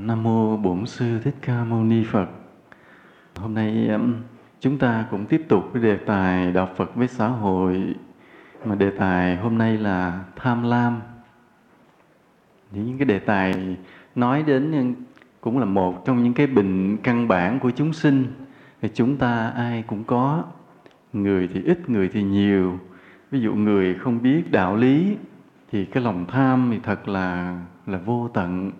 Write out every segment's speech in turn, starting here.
Nam mô Bổn sư Thích Ca Mâu Ni Phật. Hôm nay um, chúng ta cũng tiếp tục với đề tài đạo Phật với xã hội. Mà đề tài hôm nay là tham lam. Những cái đề tài nói đến cũng là một trong những cái bệnh căn bản của chúng sinh. Thì chúng ta ai cũng có. Người thì ít, người thì nhiều. Ví dụ người không biết đạo lý, thì cái lòng tham thì thật là là vô tận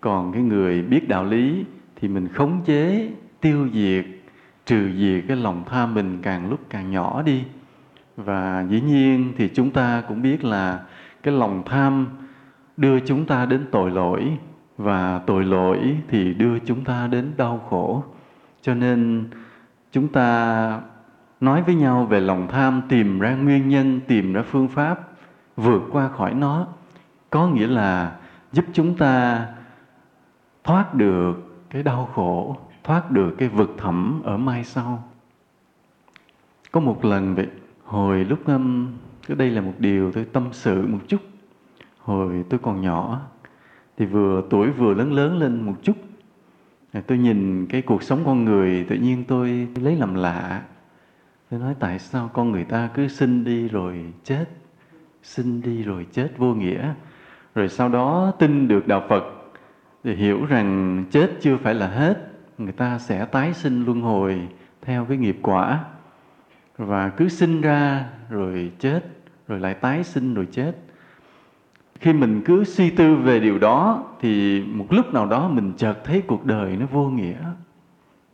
còn cái người biết đạo lý thì mình khống chế, tiêu diệt, trừ diệt cái lòng tham mình càng lúc càng nhỏ đi. Và dĩ nhiên thì chúng ta cũng biết là cái lòng tham đưa chúng ta đến tội lỗi, và tội lỗi thì đưa chúng ta đến đau khổ. Cho nên chúng ta nói với nhau về lòng tham, tìm ra nguyên nhân, tìm ra phương pháp vượt qua khỏi nó, có nghĩa là giúp chúng ta thoát được cái đau khổ thoát được cái vực thẳm ở mai sau. Có một lần vậy hồi lúc um, đây là một điều tôi tâm sự một chút hồi tôi còn nhỏ thì vừa tuổi vừa lớn lớn lên một chút à, tôi nhìn cái cuộc sống con người tự nhiên tôi lấy làm lạ. Tôi nói tại sao con người ta cứ sinh đi rồi chết? Sinh đi rồi chết vô nghĩa. Rồi sau đó tin được đạo phật thì hiểu rằng chết chưa phải là hết, người ta sẽ tái sinh luân hồi theo cái nghiệp quả. Và cứ sinh ra rồi chết, rồi lại tái sinh rồi chết. Khi mình cứ suy tư về điều đó, thì một lúc nào đó mình chợt thấy cuộc đời nó vô nghĩa.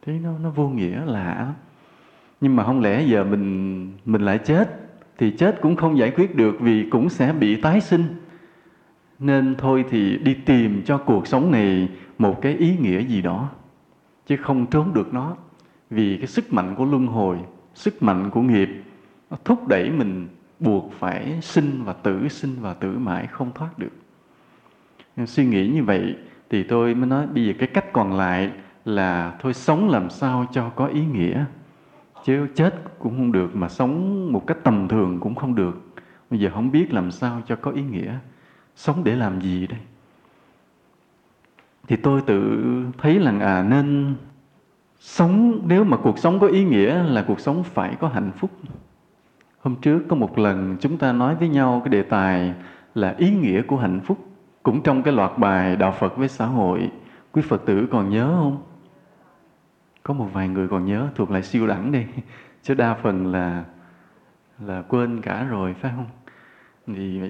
Thấy nó nó vô nghĩa lạ. Nhưng mà không lẽ giờ mình mình lại chết, thì chết cũng không giải quyết được vì cũng sẽ bị tái sinh nên thôi thì đi tìm cho cuộc sống này một cái ý nghĩa gì đó, chứ không trốn được nó. Vì cái sức mạnh của luân hồi, sức mạnh của nghiệp, nó thúc đẩy mình buộc phải sinh và tử, sinh và tử mãi không thoát được. Suy nghĩ như vậy thì tôi mới nói bây giờ cái cách còn lại là thôi sống làm sao cho có ý nghĩa. Chứ chết cũng không được mà sống một cách tầm thường cũng không được. Bây giờ không biết làm sao cho có ý nghĩa sống để làm gì đây? Thì tôi tự thấy là à nên sống, nếu mà cuộc sống có ý nghĩa là cuộc sống phải có hạnh phúc. Hôm trước có một lần chúng ta nói với nhau cái đề tài là ý nghĩa của hạnh phúc, cũng trong cái loạt bài đạo phật với xã hội, quý phật tử còn nhớ không? Có một vài người còn nhớ, thuộc lại siêu đẳng đi, chứ đa phần là là quên cả rồi, phải không? Thì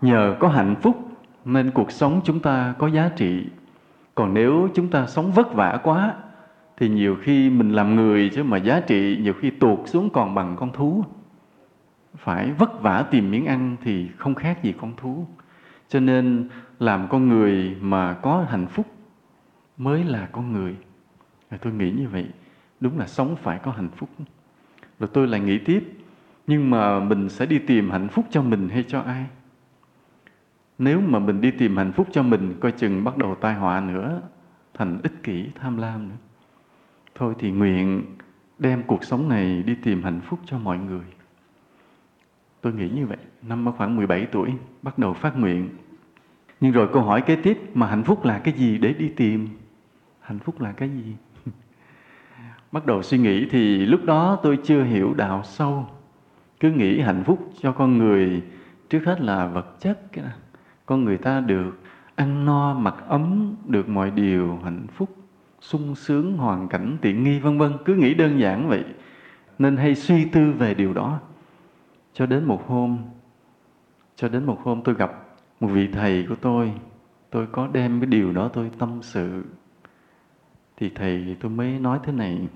nhờ có hạnh phúc nên cuộc sống chúng ta có giá trị. Còn nếu chúng ta sống vất vả quá, thì nhiều khi mình làm người chứ mà giá trị nhiều khi tuột xuống còn bằng con thú. Phải vất vả tìm miếng ăn thì không khác gì con thú. Cho nên làm con người mà có hạnh phúc mới là con người. Tôi nghĩ như vậy, đúng là sống phải có hạnh phúc. Rồi tôi lại nghĩ tiếp nhưng mà mình sẽ đi tìm hạnh phúc cho mình hay cho ai? Nếu mà mình đi tìm hạnh phúc cho mình, coi chừng bắt đầu tai họa nữa, thành ích kỷ, tham lam nữa. Thôi thì nguyện đem cuộc sống này đi tìm hạnh phúc cho mọi người. Tôi nghĩ như vậy. Năm khoảng 17 tuổi, bắt đầu phát nguyện. Nhưng rồi câu hỏi kế tiếp, mà hạnh phúc là cái gì để đi tìm? Hạnh phúc là cái gì? Bắt đầu suy nghĩ thì lúc đó tôi chưa hiểu đạo sâu cứ nghĩ hạnh phúc cho con người, trước hết là vật chất con người ta được ăn no, mặc ấm, được mọi điều hạnh phúc, sung sướng, hoàn cảnh tiện nghi, vân vân. Cứ nghĩ đơn giản vậy, nên hay suy tư về điều đó. Cho đến một hôm, cho đến một hôm tôi gặp một vị thầy của tôi tôi có đem cái điều đó tôi tâm sự. Thì thầy tôi mới nói thế này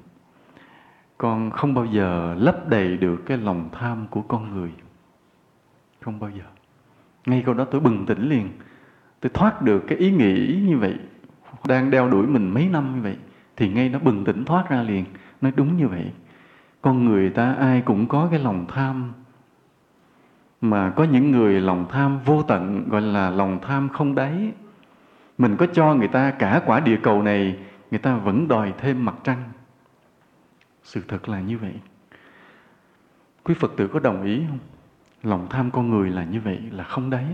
con không bao giờ lấp đầy được cái lòng tham của con người. Không bao giờ. Ngay câu đó tôi bừng tỉnh liền. Tôi thoát được cái ý nghĩ như vậy, đang đeo đuổi mình mấy năm như vậy, thì ngay nó bừng tỉnh thoát ra liền. Nói đúng như vậy. Con người ta ai cũng có cái lòng tham. Mà có những người lòng tham vô tận, gọi là lòng tham không đáy. Mình có cho người ta cả quả địa cầu này, người ta vẫn đòi thêm mặt trăng sự thật là như vậy. Quý phật tử có đồng ý không? Lòng tham con người là như vậy là không đấy.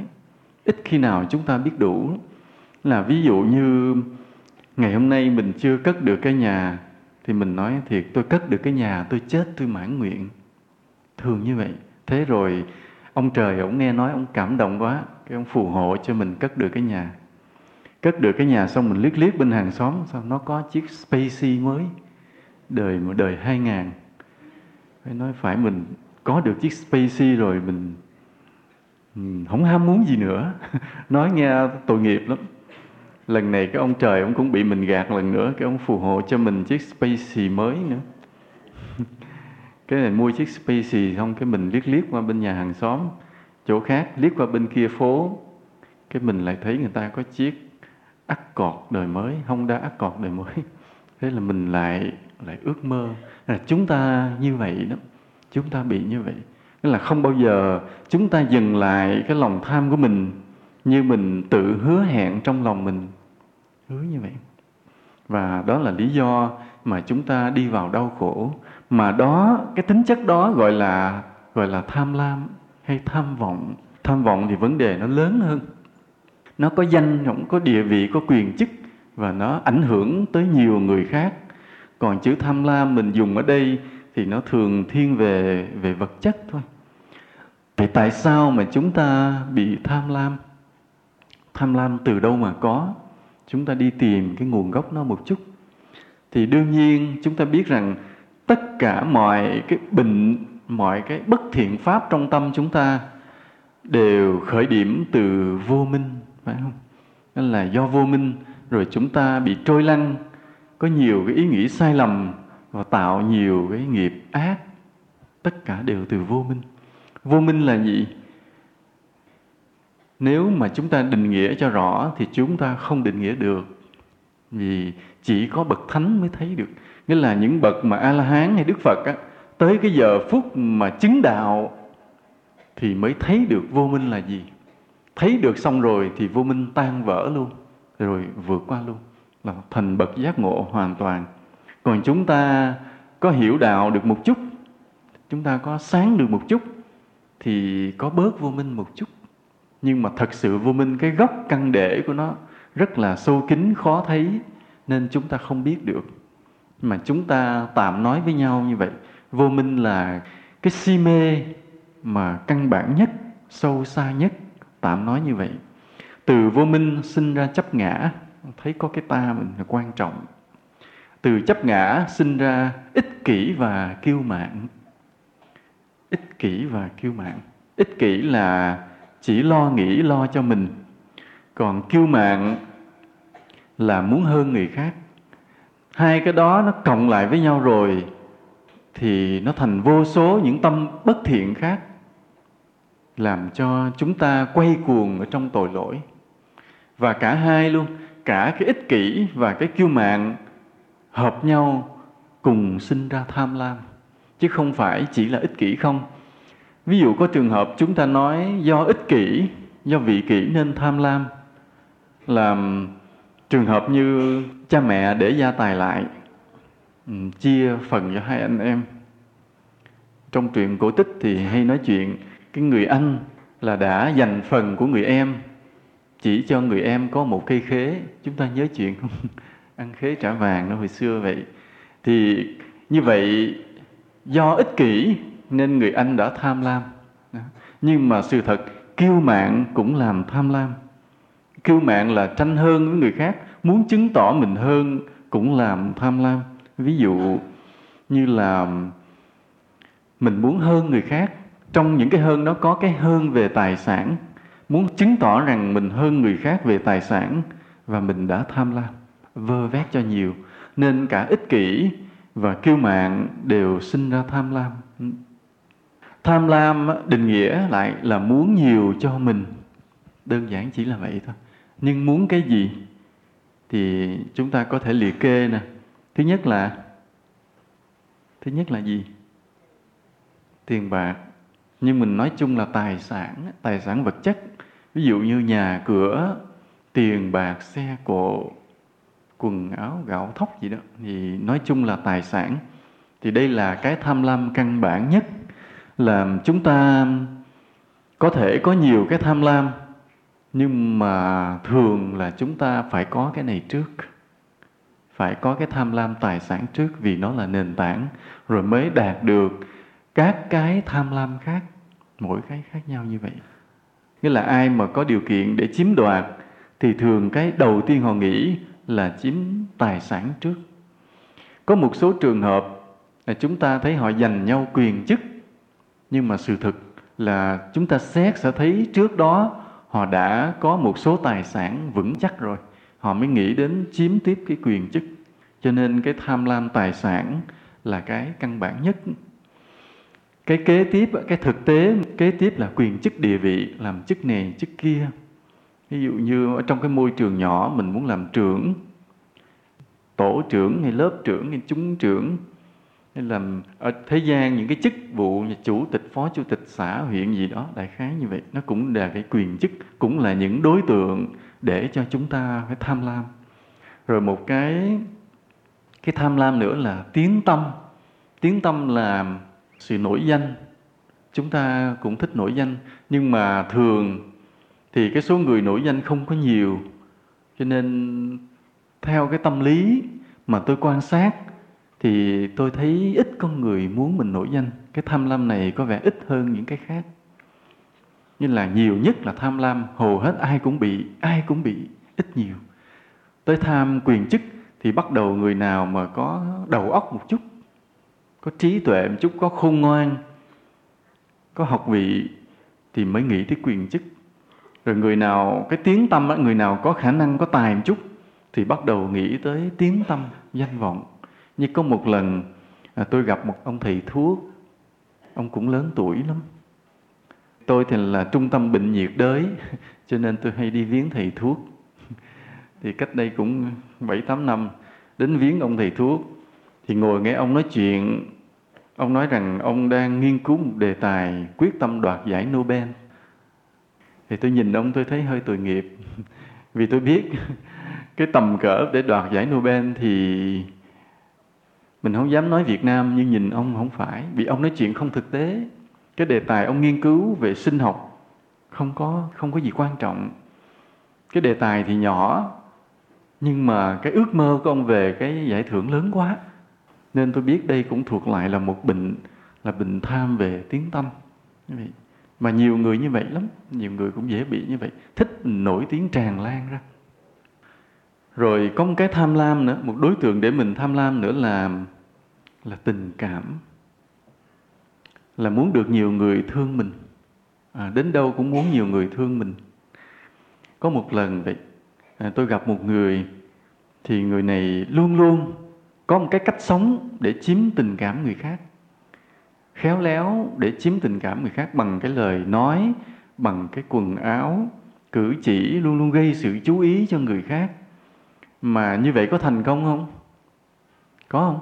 ít khi nào chúng ta biết đủ. Là ví dụ như ngày hôm nay mình chưa cất được cái nhà, thì mình nói thiệt, tôi cất được cái nhà, tôi chết, tôi mãn nguyện. Thường như vậy. Thế rồi, ông trời ông nghe nói, ông cảm động quá, cái ông phù hộ cho mình cất được cái nhà. Cất được cái nhà xong mình liếc liếc bên hàng xóm, sao nó có chiếc Spacey mới? Đời một đời hai ngàn, phải nói phải mình có được chiếc Spacey rồi mình, mình không ham muốn gì nữa. Nói nghe tội nghiệp lắm. Lần này cái ông trời ông cũng bị mình gạt lần nữa cái ông phù hộ cho mình chiếc Spacey mới nữa. Cái này mua chiếc Spacey xong cái mình liếc liếc qua bên nhà hàng xóm chỗ khác liếc qua bên kia phố. Cái mình lại thấy người ta có chiếc Accord đời mới Honda cọt đời mới. Thế là mình lại lại ước mơ. Là chúng ta như vậy đó, chúng ta bị như vậy. Tức là không bao giờ chúng ta dừng lại cái lòng tham của mình như mình tự hứa hẹn trong lòng mình. Hứa như vậy. Và đó là lý do mà chúng ta đi vào đau khổ. Mà đó, cái tính chất đó gọi là gọi là tham lam hay tham vọng. Tham vọng thì vấn đề nó lớn hơn. Nó có danh cũng có địa vị, có quyền chức và nó ảnh hưởng tới nhiều người khác còn chữ tham lam mình dùng ở đây thì nó thường thiên về về vật chất thôi. Vậy tại sao mà chúng ta bị tham lam? Tham lam từ đâu mà có? Chúng ta đi tìm cái nguồn gốc nó một chút. Thì đương nhiên chúng ta biết rằng tất cả mọi cái bệnh, mọi cái bất thiện pháp trong tâm chúng ta đều khởi điểm từ vô minh, phải không? Nên là do vô minh rồi chúng ta bị trôi lăn có nhiều cái ý nghĩ sai lầm và tạo nhiều cái nghiệp ác. Tất cả đều từ vô minh. Vô minh là gì? Nếu mà chúng ta định nghĩa cho rõ thì chúng ta không định nghĩa được. Vì chỉ có bậc thánh mới thấy được. Nghĩa là những bậc mà a la hán hay đức phật á, tới cái giờ phút mà chứng đạo thì mới thấy được vô minh là gì. Thấy được xong rồi thì vô minh tan vỡ luôn rồi vượt qua luôn là thành bậc giác ngộ hoàn toàn. Còn chúng ta có hiểu đạo được một chút, chúng ta có sáng được một chút, thì có bớt vô minh một chút. Nhưng mà thật sự vô minh, cái gốc căn để của nó rất là sâu kín, khó thấy, nên chúng ta không biết được. Mà chúng ta tạm nói với nhau như vậy, vô minh là cái si mê mà căn bản nhất, sâu xa nhất, tạm nói như vậy. Từ vô minh sinh ra chấp ngã thấy có cái ta mình là quan trọng. Từ chấp ngã sinh ra ích kỷ và kiêu mạn. Ích kỷ và kiêu mạn. Ích kỷ là chỉ lo nghĩ lo cho mình. Còn kiêu mạn là muốn hơn người khác. Hai cái đó nó cộng lại với nhau rồi thì nó thành vô số những tâm bất thiện khác, làm cho chúng ta quay cuồng ở trong tội lỗi. Và cả hai luôn cả cái ích kỷ và cái kiêu mạn hợp nhau cùng sinh ra tham lam, chứ không phải chỉ là ích kỷ không. Ví dụ có trường hợp chúng ta nói do ích kỷ, do vị kỷ nên tham lam, làm trường hợp như cha mẹ để gia tài lại ừ, chia phần cho hai anh em. Trong truyện cổ tích thì hay nói chuyện, cái người anh là đã dành phần của người em chỉ cho người em có một cây khế, chúng ta nhớ chuyện không? Ăn khế trả vàng nó hồi xưa vậy. Thì như vậy, do ích kỷ nên người anh đã tham lam. Nhưng mà sự thật, kiêu mạng cũng làm tham lam. Kiêu mạng là tranh hơn với người khác, muốn chứng tỏ mình hơn cũng làm tham lam. Ví dụ như là mình muốn hơn người khác, trong những cái hơn đó có cái hơn về tài sản muốn chứng tỏ rằng mình hơn người khác về tài sản và mình đã tham lam, vơ vét cho nhiều, nên cả ích kỷ và kiêu mạn đều sinh ra tham lam. Tham lam định nghĩa lại là muốn nhiều cho mình. Đơn giản chỉ là vậy thôi. Nhưng muốn cái gì thì chúng ta có thể liệt kê nè. Thứ nhất là, thứ nhất là gì? Tiền bạc. Nhưng mình nói chung là tài sản tài sản vật chất ví dụ như nhà cửa, tiền bạc, xe cộ, quần áo, gạo thóc gì đó. Thì nói chung là tài sản. Thì đây là cái tham lam căn bản nhất, làm chúng ta có thể có nhiều cái tham lam, nhưng mà thường là chúng ta phải có cái này trước, phải có cái tham lam tài sản trước vì nó là nền tảng, rồi mới đạt được các cái tham lam khác, mỗi cái khác nhau như vậy nghĩa là ai mà có điều kiện để chiếm đoạt thì thường cái đầu tiên họ nghĩ là chiếm tài sản trước. Có một số trường hợp là chúng ta thấy họ giành nhau quyền chức, nhưng mà sự thực là chúng ta xét sẽ thấy trước đó họ đã có một số tài sản vững chắc rồi. Họ mới nghĩ đến chiếm tiếp cái quyền chức. Cho nên cái tham lam tài sản là cái căn bản nhất cái kế tiếp cái thực tế, kế tiếp là quyền chức địa vị, làm chức này, chức kia. Ví dụ như ở trong cái môi trường nhỏ, mình muốn làm trưởng, tổ trưởng hay lớp trưởng hay chúng trưởng, hay làm ở thế gian những cái chức vụ như chủ tịch, phó chủ tịch, xã, huyện gì đó, đại khái như vậy. Nó cũng là cái quyền chức, cũng là những đối tượng để cho chúng ta phải tham lam. Rồi một cái cái tham lam nữa là tiếng tâm. Tiếng tâm là sự nổi danh. Chúng ta cũng thích nổi danh, nhưng mà thường thì cái số người nổi danh không có nhiều. Cho nên theo cái tâm lý mà tôi quan sát thì tôi thấy ít con người muốn mình nổi danh. Cái tham lam này có vẻ ít hơn những cái khác. Như là nhiều nhất là tham lam, hầu hết ai cũng bị, ai cũng bị ít nhiều. Tới tham quyền chức thì bắt đầu người nào mà có đầu óc một chút có trí tuệ một chút có khôn ngoan có học vị thì mới nghĩ tới quyền chức. Rồi người nào cái tiếng tâm người nào có khả năng có tài một chút thì bắt đầu nghĩ tới tiếng tâm danh vọng. Như có một lần à, tôi gặp một ông thầy thuốc ông cũng lớn tuổi lắm. Tôi thì là trung tâm bệnh nhiệt đới cho nên tôi hay đi viếng thầy thuốc. Thì cách đây cũng bảy tám năm đến viếng ông thầy thuốc thì ngồi nghe ông nói chuyện ông nói rằng ông đang nghiên cứu một đề tài quyết tâm đoạt giải Nobel. Thì tôi nhìn ông, tôi thấy hơi tội nghiệp. Vì tôi biết cái tầm cỡ để đoạt giải Nobel thì mình không dám nói Việt Nam, nhưng nhìn ông không phải. Vì ông nói chuyện không thực tế. Cái đề tài ông nghiên cứu về sinh học không có không có gì quan trọng. Cái đề tài thì nhỏ, nhưng mà cái ước mơ của ông về cái giải thưởng lớn quá nên tôi biết đây cũng thuộc lại là một bệnh là bệnh tham về tiếng tâm mà nhiều người như vậy lắm nhiều người cũng dễ bị như vậy. Thích nổi tiếng tràn lan ra. Rồi có một cái tham lam nữa một đối tượng để mình tham lam nữa là là tình cảm. Là muốn được nhiều người thương mình. À, đến đâu cũng muốn nhiều người thương mình. Có một lần vậy à, tôi gặp một người thì người này luôn luôn có một cái cách sống để chiếm tình cảm người khác. Khéo léo để chiếm tình cảm người khác bằng cái lời nói, bằng cái quần áo, cử chỉ, luôn luôn gây sự chú ý cho người khác. Mà như vậy có thành công không? Có không?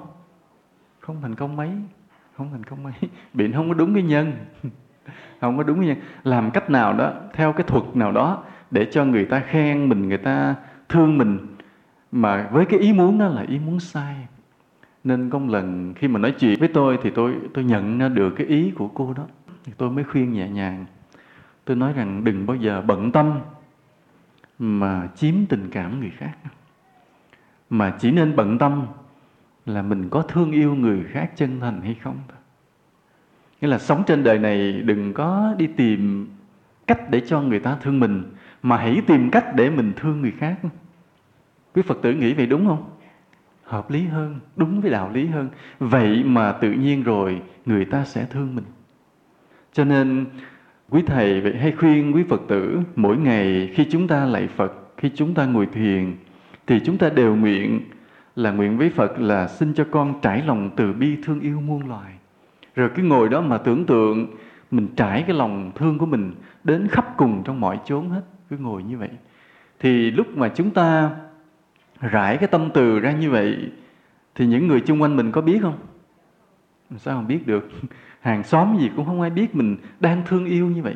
Không thành công mấy. Không thành công mấy. Bị không có đúng cái nhân. Không có đúng cái nhân. Làm cách nào đó, theo cái thuật nào đó, để cho người ta khen mình, người ta thương mình, mà với cái ý muốn đó là ý muốn sai nên có một lần khi mà nói chuyện với tôi thì tôi tôi nhận ra được cái ý của cô đó. Thì tôi mới khuyên nhẹ nhàng. Tôi nói rằng đừng bao giờ bận tâm mà chiếm tình cảm người khác mà chỉ nên bận tâm là mình có thương yêu người khác chân thành hay không thôi. Nghĩa là sống trên đời này đừng có đi tìm cách để cho người ta thương mình, mà hãy tìm cách để mình thương người khác. Quý phật tử nghĩ vậy đúng không? Hợp lý hơn, đúng với đạo lý hơn. Vậy mà tự nhiên rồi, người ta sẽ thương mình. Cho nên, quý thầy vậy hay khuyên quý phật tử, mỗi ngày khi chúng ta lạy phật, khi chúng ta ngồi thiền, thì chúng ta đều nguyện, là nguyện với phật là xin cho con trải lòng từ bi thương yêu muôn loài. Rồi cứ ngồi đó mà tưởng tượng, mình trải cái lòng thương của mình đến khắp cùng trong mọi chốn hết, cứ ngồi như vậy. Thì lúc mà chúng ta rải cái tâm từ ra như vậy, thì những người chung quanh mình có biết không? Sao không biết được? Hàng xóm gì cũng không ai biết mình đang thương yêu như vậy.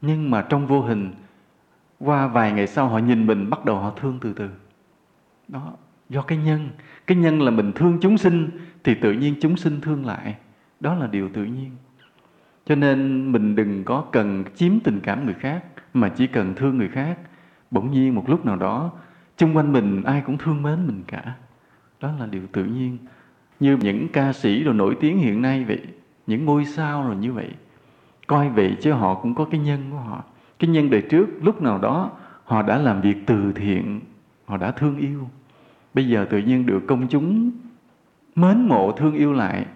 Nhưng mà trong vô hình, qua vài ngày sau họ nhìn mình, bắt đầu họ thương từ từ. Đó, do cái nhân. Cái nhân là mình thương chúng sinh, thì tự nhiên chúng sinh thương lại. Đó là điều tự nhiên. Cho nên mình đừng có cần chiếm tình cảm người khác, mà chỉ cần thương người khác. Bỗng nhiên một lúc nào đó chung quanh mình, ai cũng thương mến mình cả. Đó là điều tự nhiên. Như những ca sĩ rồi nổi tiếng hiện nay vậy, những ngôi sao rồi như vậy, coi vậy chứ họ cũng có cái nhân của họ. Cái nhân đời trước, lúc nào đó, họ đã làm việc từ thiện, họ đã thương yêu. Bây giờ tự nhiên được công chúng mến mộ, thương yêu lại,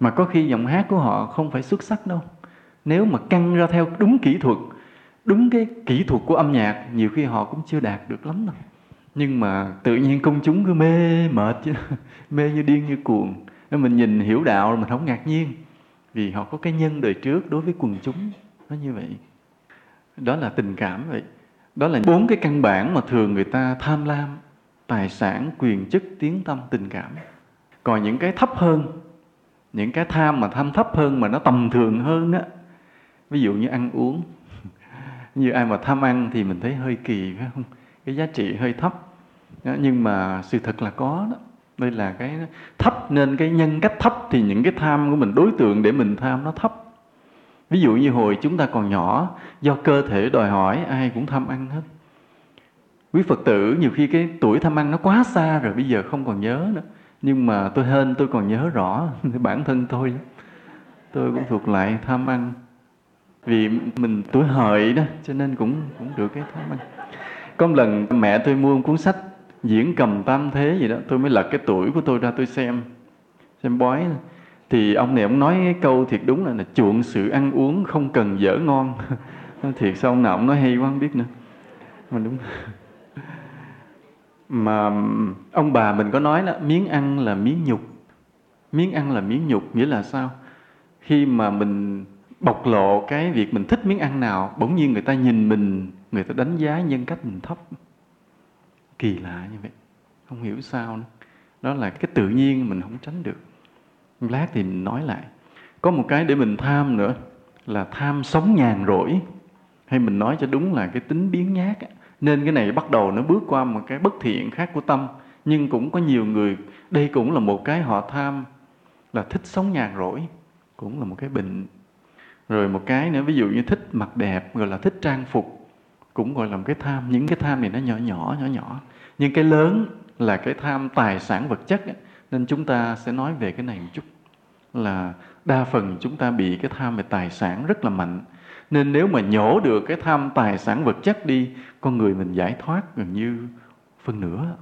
mà có khi giọng hát của họ không phải xuất sắc đâu. Nếu mà căng ra theo đúng kỹ thuật, đúng cái kỹ thuật của âm nhạc, nhiều khi họ cũng chưa đạt được lắm đâu nhưng mà tự nhiên công chúng cứ mê mệt chứ, mê như điên như cuồng. Nên mình nhìn hiểu đạo mình không ngạc nhiên. Vì họ có cái nhân đời trước đối với quần chúng, nó như vậy. Đó là tình cảm vậy. Đó là bốn cái căn bản mà thường người ta tham lam, tài sản, quyền chức, tiếng tâm, tình cảm. Còn những cái thấp hơn, những cái tham mà tham thấp hơn mà nó tầm thường hơn á, ví dụ như ăn uống. Như ai mà tham ăn thì mình thấy hơi kỳ phải không? Cái giá trị hơi thấp đó, nhưng mà sự thật là có đó. Đây là cái thấp nên cái nhân cách thấp thì những cái tham của mình đối tượng để mình tham nó thấp. Ví dụ như hồi chúng ta còn nhỏ do cơ thể đòi hỏi ai cũng tham ăn hết. Quý phật tử nhiều khi cái tuổi tham ăn nó quá xa rồi bây giờ không còn nhớ nữa. Nhưng mà tôi hên tôi còn nhớ rõ bản thân tôi. Tôi cũng thuộc lại tham ăn. Vì mình tuổi hợi đó cho nên cũng cũng được cái tham ăn. Có một lần mẹ tôi mua một cuốn sách diễn cầm tam thế gì đó tôi mới lật cái tuổi của tôi ra tôi xem xem bói. Thì ông này ông nói cái câu thiệt đúng là, là chuộng sự ăn uống không cần dở ngon. Thiệt sao ông nào ông nói hay quá không biết nữa. Mà đúng. Mà ông bà mình có nói là miếng ăn là miếng nhục. Miếng ăn là miếng nhục nghĩa là sao? Khi mà mình bộc lộ cái việc mình thích miếng ăn nào bỗng nhiên người ta nhìn mình người ta đánh giá nhân cách mình thấp kỳ lạ như vậy. Không hiểu sao nữa. Đó là cái tự nhiên mình không tránh được. Lát thì mình nói lại, có một cái để mình tham nữa, là tham sống nhàn rỗi. Hay mình nói cho đúng là cái tính biến nhát á. nên cái này bắt đầu nó bước qua một cái bất thiện khác của tâm. Nhưng cũng có nhiều người, đây cũng là một cái họ tham, là thích sống nhàn rỗi, cũng là một cái bệnh. Rồi một cái nữa, ví dụ như thích mặc đẹp, gọi là thích trang phục cũng gọi là một cái tham những cái tham này nó nhỏ nhỏ nhỏ nhỏ nhưng cái lớn là cái tham tài sản vật chất ấy. nên chúng ta sẽ nói về cái này một chút là đa phần chúng ta bị cái tham về tài sản rất là mạnh nên nếu mà nhổ được cái tham tài sản vật chất đi, con người mình giải thoát gần như phân nửa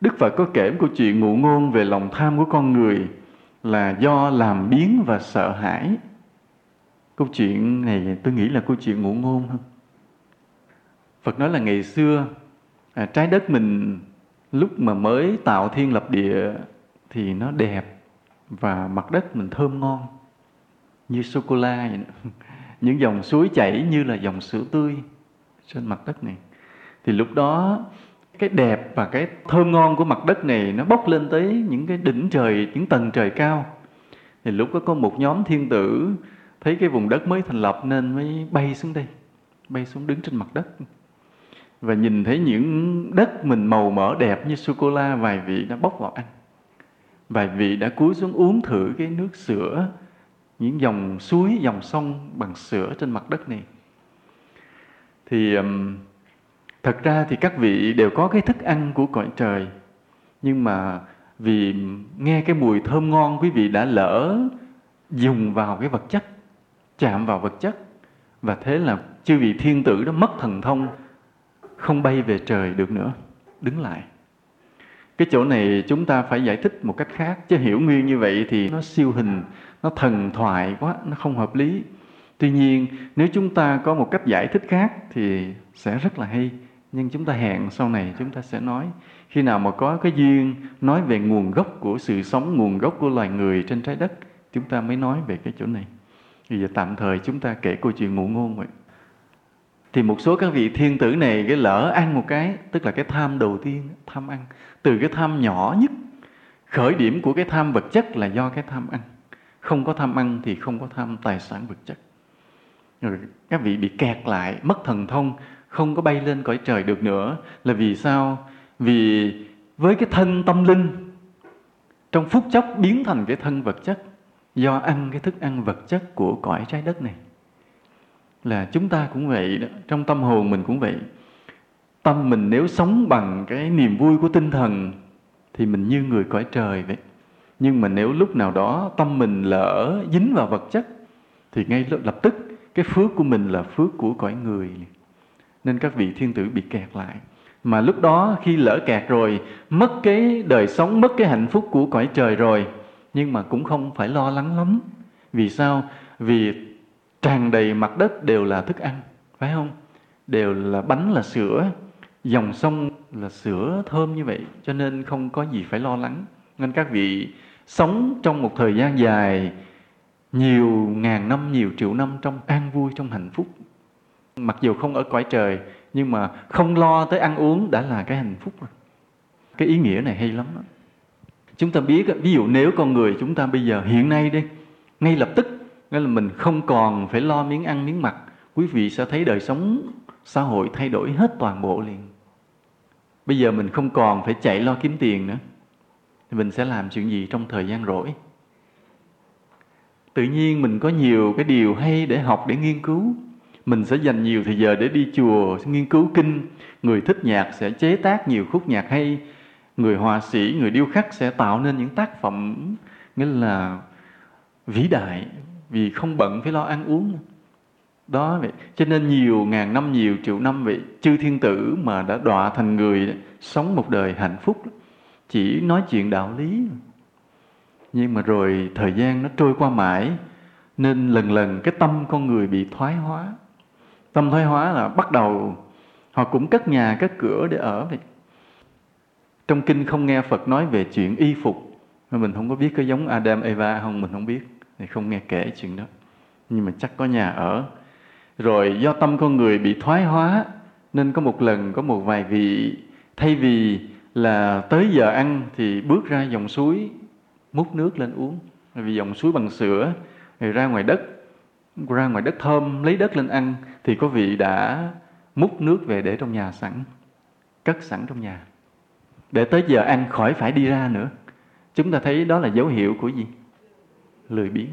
Đức Phật có kể một câu chuyện ngụ ngôn về lòng tham của con người là do làm biến và sợ hãi. Câu chuyện này tôi nghĩ là câu chuyện ngụ ngôn hơn. Phật nói là ngày xưa à, trái đất mình lúc mà mới tạo thiên lập địa thì nó đẹp và mặt đất mình thơm ngon như sô cô la vậy đó. những dòng suối chảy như là dòng sữa tươi trên mặt đất này. Thì lúc đó cái đẹp và cái thơm ngon của mặt đất này nó bốc lên tới những cái đỉnh trời những tầng trời cao. Thì lúc đó có một nhóm thiên tử thấy cái vùng đất mới thành lập nên mới bay xuống đây bay xuống đứng trên mặt đất và nhìn thấy những đất mình màu mỡ đẹp như sô cô la vài vị đã bốc vào ăn. Vài vị đã cúi xuống uống thử cái nước sữa những dòng suối dòng sông bằng sữa trên mặt đất này. Thì um, thật ra thì các vị đều có cái thức ăn của cõi trời. Nhưng mà vì nghe cái mùi thơm ngon quý vị đã lỡ dùng vào cái vật chất chạm vào vật chất. Và thế là chư vị thiên tử đó mất thần thông không bay về trời được nữa. Đứng lại. Cái chỗ này chúng ta phải giải thích một cách khác, chứ hiểu nguyên như vậy thì nó siêu hình, nó thần thoại quá, nó không hợp lý. Tuy nhiên, nếu chúng ta có một cách giải thích khác thì sẽ rất là hay. Nhưng chúng ta hẹn sau này chúng ta sẽ nói. Khi nào mà có cái duyên nói về nguồn gốc của sự sống, nguồn gốc của loài người trên trái đất, chúng ta mới nói về cái chỗ này. Bây giờ tạm thời chúng ta kể câu chuyện ngụ ngôn vậy thì một số các vị thiên tử này cái lỡ ăn một cái, tức là cái tham đầu tiên, tham ăn. Từ cái tham nhỏ nhất, khởi điểm của cái tham vật chất là do cái tham ăn. Không có tham ăn thì không có tham tài sản vật chất. Rồi các vị bị kẹt lại, mất thần thông, không có bay lên cõi trời được nữa. Là vì sao? Vì với cái thân tâm linh, trong phút chốc biến thành cái thân vật chất, do ăn cái thức ăn vật chất của cõi trái đất này là chúng ta cũng vậy đó. Trong tâm hồn mình cũng vậy. Tâm mình nếu sống bằng cái niềm vui của tinh thần thì mình như người cõi trời vậy. Nhưng mà nếu lúc nào đó tâm mình lỡ dính vào vật chất thì ngay lập tức cái phước của mình là phước của cõi người. Nên các vị thiên tử bị kẹt lại. Mà lúc đó khi lỡ kẹt rồi, mất cái đời sống, mất cái hạnh phúc của cõi trời rồi, nhưng mà cũng không phải lo lắng lắm. Vì sao? Vì tràn đầy mặt đất đều là thức ăn, phải không? Đều là bánh, là sữa, dòng sông là sữa thơm như vậy, cho nên không có gì phải lo lắng. Nên các vị sống trong một thời gian dài, nhiều ngàn năm, nhiều triệu năm trong an vui, trong hạnh phúc. Mặc dù không ở cõi trời, nhưng mà không lo tới ăn uống đã là cái hạnh phúc rồi. Cái ý nghĩa này hay lắm đó. chúng ta biết ví dụ nếu con người chúng ta bây giờ hiện nay đi, ngay lập tức nghĩa là mình không còn phải lo miếng ăn, miếng mặc. Quý vị sẽ thấy đời sống xã hội thay đổi hết toàn bộ liền. Bây giờ mình không còn phải chạy lo kiếm tiền nữa. Thì mình sẽ làm chuyện gì trong thời gian rỗi? Tự nhiên mình có nhiều cái điều hay để học, để nghiên cứu. Mình sẽ dành nhiều thời giờ để đi chùa nghiên cứu kinh. Người thích nhạc sẽ chế tác nhiều khúc nhạc hay. Người họa sĩ, người điêu khắc sẽ tạo nên những tác phẩm, nghĩa là vĩ đại vì không bận, phải lo ăn uống. Đó vậy. Cho nên nhiều ngàn năm, nhiều triệu năm vậy, chư thiên tử mà đã đọa thành người sống một đời hạnh phúc chỉ nói chuyện đạo lý. Nhưng mà rồi thời gian nó trôi qua mãi, nên lần lần cái tâm con người bị thoái hóa. Tâm thoái hóa là bắt đầu, họ cũng cất nhà, cất cửa để ở vậy. Trong kinh không nghe Phật nói về chuyện y phục, mà mình không có biết có giống Adam, Eva không, mình không biết thì không nghe kể chuyện đó. Nhưng mà chắc có nhà ở. Rồi do tâm con người bị thoái hóa, nên có một lần, có một vài vị, thay vì là tới giờ ăn thì bước ra dòng suối, múc nước lên uống. Vì dòng suối bằng sữa rồi ra ngoài đất, ra ngoài đất thơm, lấy đất lên ăn, thì có vị đã múc nước về để trong nhà sẵn, cất sẵn trong nhà. Để tới giờ ăn khỏi phải đi ra nữa. Chúng ta thấy đó là dấu hiệu của gì? Lười biếng.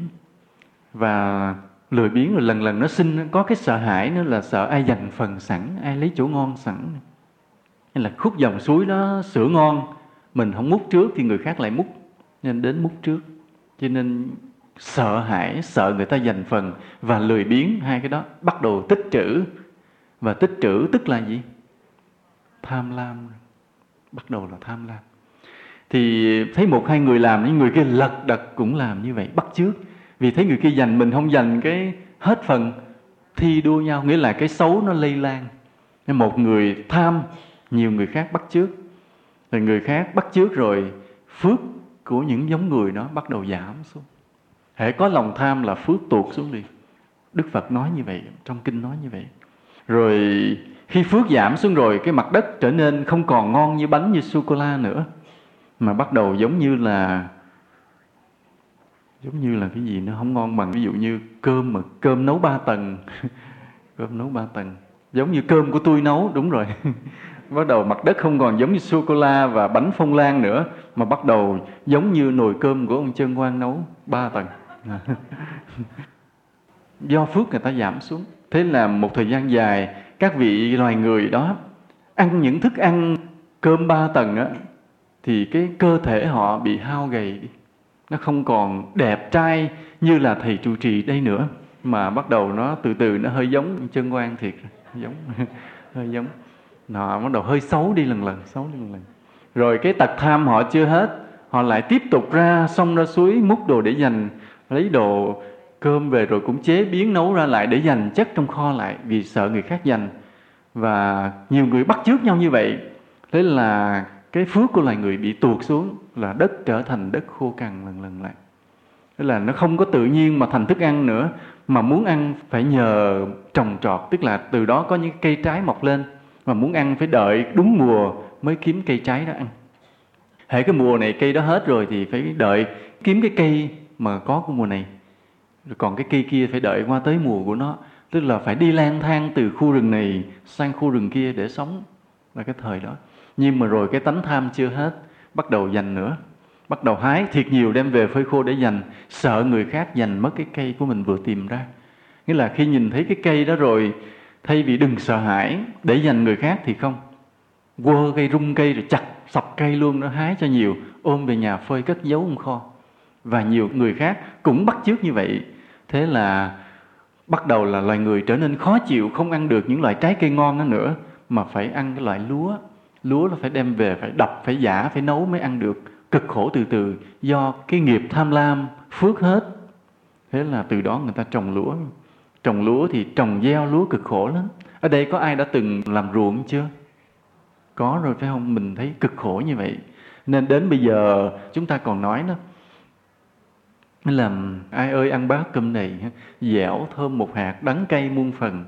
Và lười biếng rồi lần lần nó sinh, có cái sợ hãi nữa là sợ ai dành phần sẵn, ai lấy chỗ ngon sẵn. Nên là khúc dòng suối đó, sữa ngon, mình không múc trước thì người khác lại múc. Nên đến múc trước. Cho nên sợ hãi, sợ người ta dành phần và lười biếng, hai cái đó bắt đầu tích trữ. Và tích trữ tức là gì? Tham lam. Bắt đầu là tham lam thì thấy một hai người làm, những người kia lật đật cũng làm như vậy, bắt trước vì thấy người kia dành mình không dành cái hết phần, thi đua nhau, nghĩa là cái xấu nó lây lan. Nên một người tham, nhiều người khác bắt trước rồi người khác bắt trước rồi, phước của những giống người đó bắt đầu giảm xuống. Hễ có lòng tham là phước tuột xuống đi. Đức phật nói như vậy, trong kinh nói như vậy. Rồi khi phước giảm xuống rồi, cái mặt đất trở nên không còn ngon như bánh như sô cô la nữa mà bắt đầu giống như là, giống như là cái gì nó không ngon bằng. Ví dụ như cơm mà cơm nấu ba tầng. Cơm nấu ba tầng. Giống như cơm của tôi nấu, đúng rồi. Bắt đầu mặt đất không còn giống như sô cô la và bánh phong lan nữa, mà bắt đầu giống như nồi cơm của ông chân Quang nấu ba tầng. Do phước người ta giảm xuống. Thế là một thời gian dài, các vị loài người đó ăn những thức ăn cơm ba tầng á thì cái cơ thể họ bị hao gầy đi. Nó không còn đẹp trai như là thầy trụ trì đây nữa, mà bắt đầu nó từ từ nó hơi giống chân quan thiệt, giống, hơi giống. Nó bắt đầu hơi xấu đi lần lần, xấu đi lần lần. Rồi cái tật tham họ chưa hết, họ lại tiếp tục ra sông ra suối múc đồ để dành, lấy đồ cơm về rồi cũng chế biến nấu ra lại để dành chất trong kho lại vì sợ người khác dành. Và nhiều người bắt chước nhau như vậy. Thế là cái phước của loài người bị tuột xuống là đất trở thành đất khô cằn lần lần lại. Tức là nó không có tự nhiên mà thành thức ăn nữa, mà muốn ăn phải nhờ trồng trọt. Tức là từ đó có những cây trái mọc lên, mà muốn ăn phải đợi đúng mùa mới kiếm cây trái đó ăn. Hệ cái mùa này cây đó hết rồi thì phải đợi kiếm cái cây mà có của mùa này. Rồi còn cái cây kia phải đợi qua tới mùa của nó. Tức là phải đi lang thang từ khu rừng này sang khu rừng kia để sống là cái thời đó nhưng mà rồi cái tánh tham chưa hết, bắt đầu dành nữa. Bắt đầu hái thiệt nhiều đem về phơi khô để dành, sợ người khác dành mất cái cây của mình vừa tìm ra. Nghĩa là khi nhìn thấy cái cây đó rồi, thay vì đừng sợ hãi để dành người khác thì không. Quơ cây, rung cây rồi chặt, sọc cây luôn nó hái cho nhiều, ôm về nhà phơi cất giấu trong kho. Và nhiều người khác cũng bắt chước như vậy. Thế là bắt đầu là loài người trở nên khó chịu, không ăn được những loại trái cây ngon đó nữa, mà phải ăn cái loại lúa lúa là phải đem về, phải đập, phải giả phải nấu mới ăn được. Cực khổ từ từ, do cái nghiệp tham lam phước hết. Thế là từ đó người ta trồng lúa. Trồng lúa thì trồng gieo lúa cực khổ lắm. Ở đây có ai đã từng làm ruộng chưa? Có rồi, phải không? Mình thấy cực khổ như vậy. Nên đến bây giờ, chúng ta còn nói đó. Là ai ơi, ăn bát cơm này dẻo thơm một hạt, đắng cay muôn phần.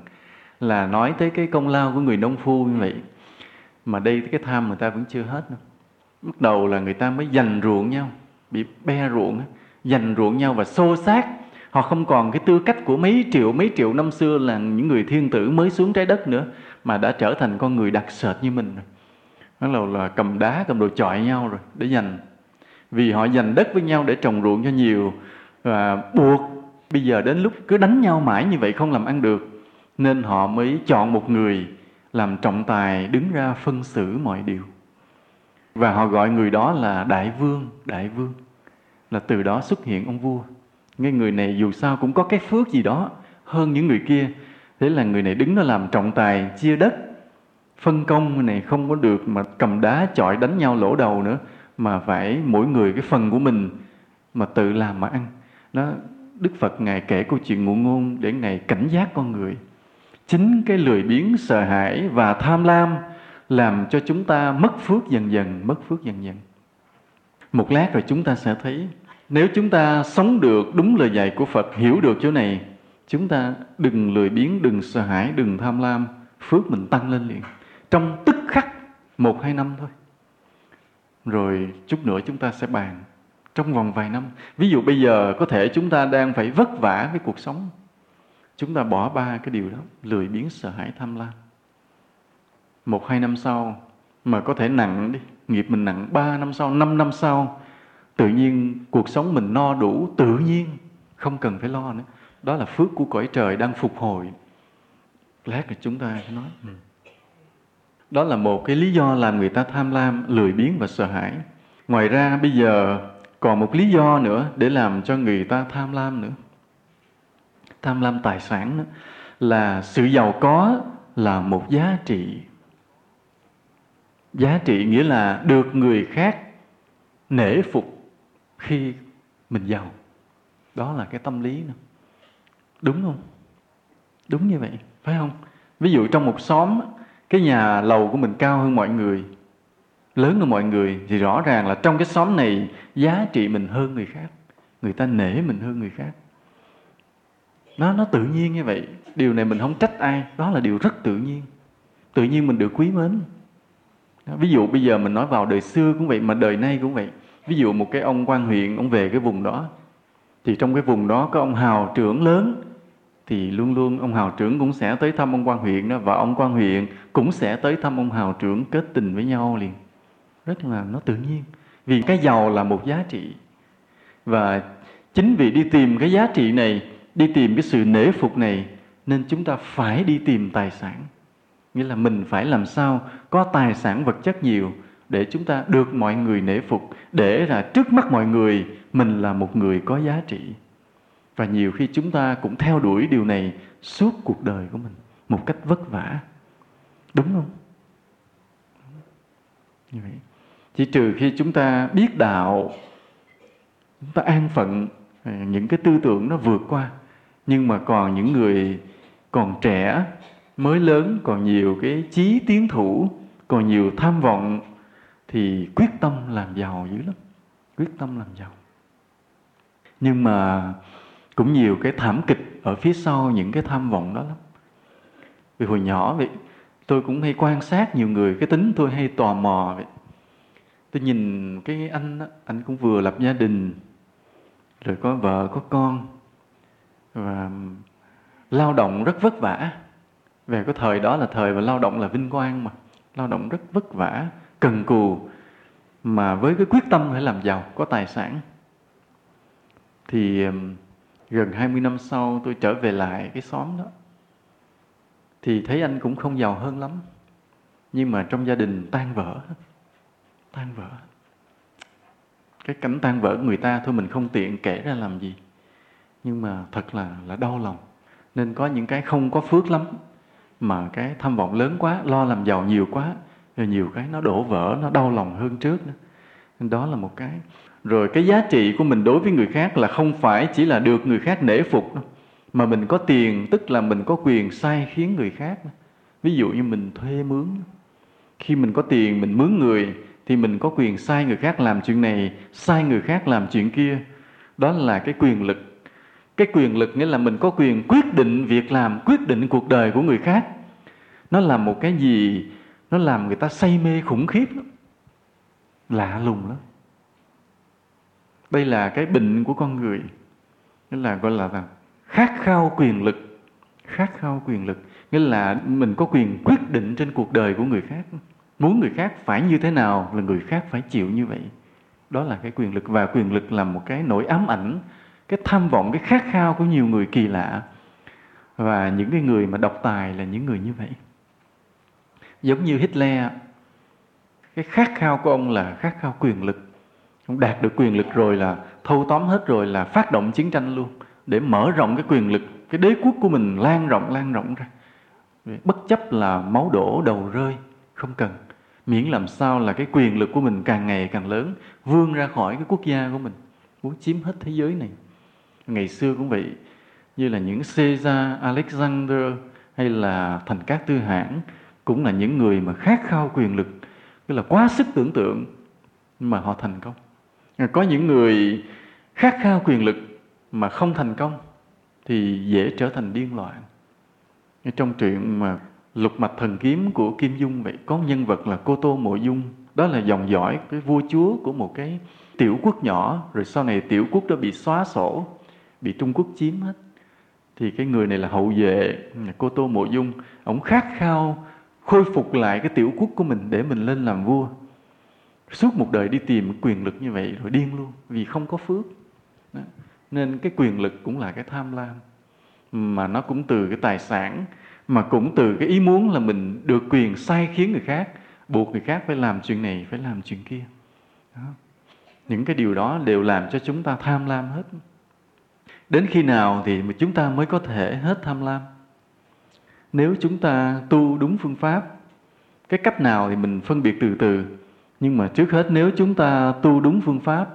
Là nói tới cái công lao của người nông phu như vậy mà đây cái tham người ta vẫn chưa hết đâu bắt đầu là người ta mới giành ruộng nhau, bị be ruộng giành ruộng nhau và xô xát họ không còn cái tư cách của mấy triệu mấy triệu năm xưa là những người thiên tử mới xuống trái đất nữa, mà đã trở thành con người đặc sệt như mình rồi. Bắt đầu là cầm đá, cầm đồ chọi nhau rồi, để giành. Vì họ giành đất với nhau để trồng ruộng cho nhiều, và buộc bây giờ đến lúc cứ đánh nhau mãi như vậy không làm ăn được, nên họ mới chọn một người làm trọng tài đứng ra phân xử mọi điều. Và họ gọi người đó là đại vương đại vương. Là từ đó xuất hiện ông vua. Ngay người này dù sao cũng có cái phước gì đó hơn những người kia. Thế là người này đứng nó làm trọng tài, chia đất. Phân công này không có được mà cầm đá chọi đánh nhau lỗ đầu nữa, mà phải mỗi người cái phần của mình mà tự làm mà ăn. Đó, đức phật ngài kể câu chuyện ngụ ngôn để ngài cảnh giác con người chính cái lười biếng, sợ hãi và tham lam làm cho chúng ta mất phước dần dần, mất phước dần dần. Một lát rồi chúng ta sẽ thấy, nếu chúng ta sống được đúng lời dạy của phật, hiểu được chỗ này, chúng ta đừng lười biếng, đừng sợ hãi, đừng tham lam, phước mình tăng lên liền. Trong tức khắc một hai năm thôi. Rồi chút nữa chúng ta sẽ bàn trong vòng vài năm. Ví dụ bây giờ có thể chúng ta đang phải vất vả với cuộc sống chúng ta bỏ ba cái điều đó, lười biếng sợ hãi tham lam. Một, hai năm sau, mà có thể nặng đi, nghiệp mình nặng, ba năm sau, năm năm sau, tự nhiên cuộc sống mình no đủ, tự nhiên, không cần phải lo nữa. Đó là phước của cõi trời đang phục hồi. Lát rồi chúng ta nói. Ừ. Đó là một cái lý do làm người ta tham lam, lười biếng và sợ hãi. Ngoài ra, bây giờ còn một lý do nữa để làm cho người ta tham lam nữa tham lam tài sản đó, là sự giàu có là một giá trị. Giá trị nghĩa là được người khác nể phục khi mình giàu. Đó là cái tâm lý nữa đúng không? Đúng như vậy, phải không? Ví dụ trong một xóm cái nhà lầu của mình cao hơn mọi người, lớn hơn mọi người, thì rõ ràng là trong cái xóm này giá trị mình hơn người khác, người ta nể mình hơn người khác nó nó tự nhiên như vậy. Điều này mình không trách ai. Đó là điều rất tự nhiên. Tự nhiên mình được quý mến. Ví dụ bây giờ mình nói vào đời xưa cũng vậy, mà đời nay cũng vậy. Ví dụ một cái ông quan huyện, ông về cái vùng đó, thì trong cái vùng đó có ông hào trưởng lớn, thì luôn luôn ông hào trưởng cũng sẽ tới thăm ông quan huyện đó, và ông quan huyện cũng sẽ tới thăm ông hào trưởng kết tình với nhau liền. Rất là, nó tự nhiên. Vì cái giàu là một giá trị. Và chính vì đi tìm cái giá trị này đi tìm cái sự nể phục này, nên chúng ta phải đi tìm tài sản. Nghĩa là mình phải làm sao có tài sản vật chất nhiều để chúng ta được mọi người nể phục, để là trước mắt mọi người mình là một người có giá trị. Và nhiều khi chúng ta cũng theo đuổi điều này suốt cuộc đời của mình một cách vất vả. Đúng không? Như vậy. Chỉ trừ khi chúng ta biết đạo, chúng ta an phận, những cái tư tưởng nó vượt qua nhưng mà còn những người còn trẻ mới lớn còn nhiều cái chí tiến thủ còn nhiều tham vọng thì quyết tâm làm giàu dữ lắm. Quyết tâm làm giàu. Nhưng mà cũng nhiều cái thảm kịch ở phía sau những cái tham vọng đó lắm. Vì hồi nhỏ vậy tôi cũng hay quan sát nhiều người cái tính tôi hay tò mò vậy. Tôi nhìn cái anh đó, anh cũng vừa lập gia đình rồi có vợ có con và lao động rất vất vả. Về cái thời đó là thời mà lao động là vinh quang mà. Lao động rất vất vả, cần cù mà với cái quyết tâm phải làm giàu, có tài sản. Thì gần 20 năm sau tôi trở về lại cái xóm đó, thì thấy anh cũng không giàu hơn lắm. Nhưng mà trong gia đình tan vỡ tan vỡ. Cái cảnh tan vỡ người ta thôi mình không tiện kể ra làm gì nhưng mà thật là là đau lòng. Nên có những cái không có phước lắm, mà cái tham vọng lớn quá, lo làm giàu nhiều quá, rồi nhiều cái nó đổ vỡ, nó đau lòng hơn trước nữa. Nên đó là một cái. Rồi cái giá trị của mình đối với người khác là không phải chỉ là được người khác nể phục đâu, mà mình có tiền, tức là mình có quyền sai khiến người khác ví dụ như mình thuê mướn. Khi mình có tiền, mình mướn người, thì mình có quyền sai người khác làm chuyện này, sai người khác làm chuyện kia. Đó là cái quyền lực cái quyền lực nghĩa là mình có quyền quyết định việc làm, quyết định cuộc đời của người khác. Nó là một cái gì? Nó làm người ta say mê khủng khiếp lắm. Lạ lùng lắm. Đây là cái bệnh của con người. Nghĩa là gọi là khát khao quyền lực. Khát khao quyền lực. Nghĩa là mình có quyền quyết định trên cuộc đời của người khác. Muốn người khác phải như thế nào là người khác phải chịu như vậy. Đó là cái quyền lực. Và quyền lực là một cái nỗi ám ảnh cái tham vọng, cái khát khao của nhiều người kỳ lạ. Và những cái người mà độc tài là những người như vậy. Giống như Hitler, cái khát khao của ông là khát khao quyền lực. Ông đạt được quyền lực rồi là, thâu tóm hết rồi là phát động chiến tranh luôn. Để mở rộng cái quyền lực, cái đế quốc của mình lan rộng lan rộng ra. Bất chấp là máu đổ, đầu rơi, không cần. Miễn làm sao là cái quyền lực của mình càng ngày càng lớn, vươn ra khỏi cái quốc gia của mình, muốn chiếm hết thế giới này ngày xưa cũng vậy như là những Caesar, Alexander hay là thành các tư hãn cũng là những người mà khát khao quyền lực tức là quá sức tưởng tượng mà họ thành công. Có những người khát khao quyền lực mà không thành công thì dễ trở thành điên loạn. Trong truyện mà lục mạch thần kiếm của Kim Dung vậy có nhân vật là Cô Tô Mộ Dung đó là dòng dõi cái vua chúa của một cái tiểu quốc nhỏ rồi sau này tiểu quốc đó bị xóa sổ bị Trung Quốc chiếm hết. Thì cái người này là hậu vệ Cô Tô Mộ Dung. Ông khát khao khôi phục lại cái tiểu quốc của mình để mình lên làm vua. Suốt một đời đi tìm quyền lực như vậy rồi điên luôn, vì không có phước. Đó. nên cái quyền lực cũng là cái tham lam. Mà nó cũng từ cái tài sản, mà cũng từ cái ý muốn là mình được quyền sai khiến người khác, buộc người khác phải làm chuyện này, phải làm chuyện kia. Đó. những cái điều đó đều làm cho chúng ta tham lam hết đến khi nào thì chúng ta mới có thể hết tham lam? Nếu chúng ta tu đúng phương pháp, cái cách nào thì mình phân biệt từ từ? Nhưng mà trước hết, nếu chúng ta tu đúng phương pháp,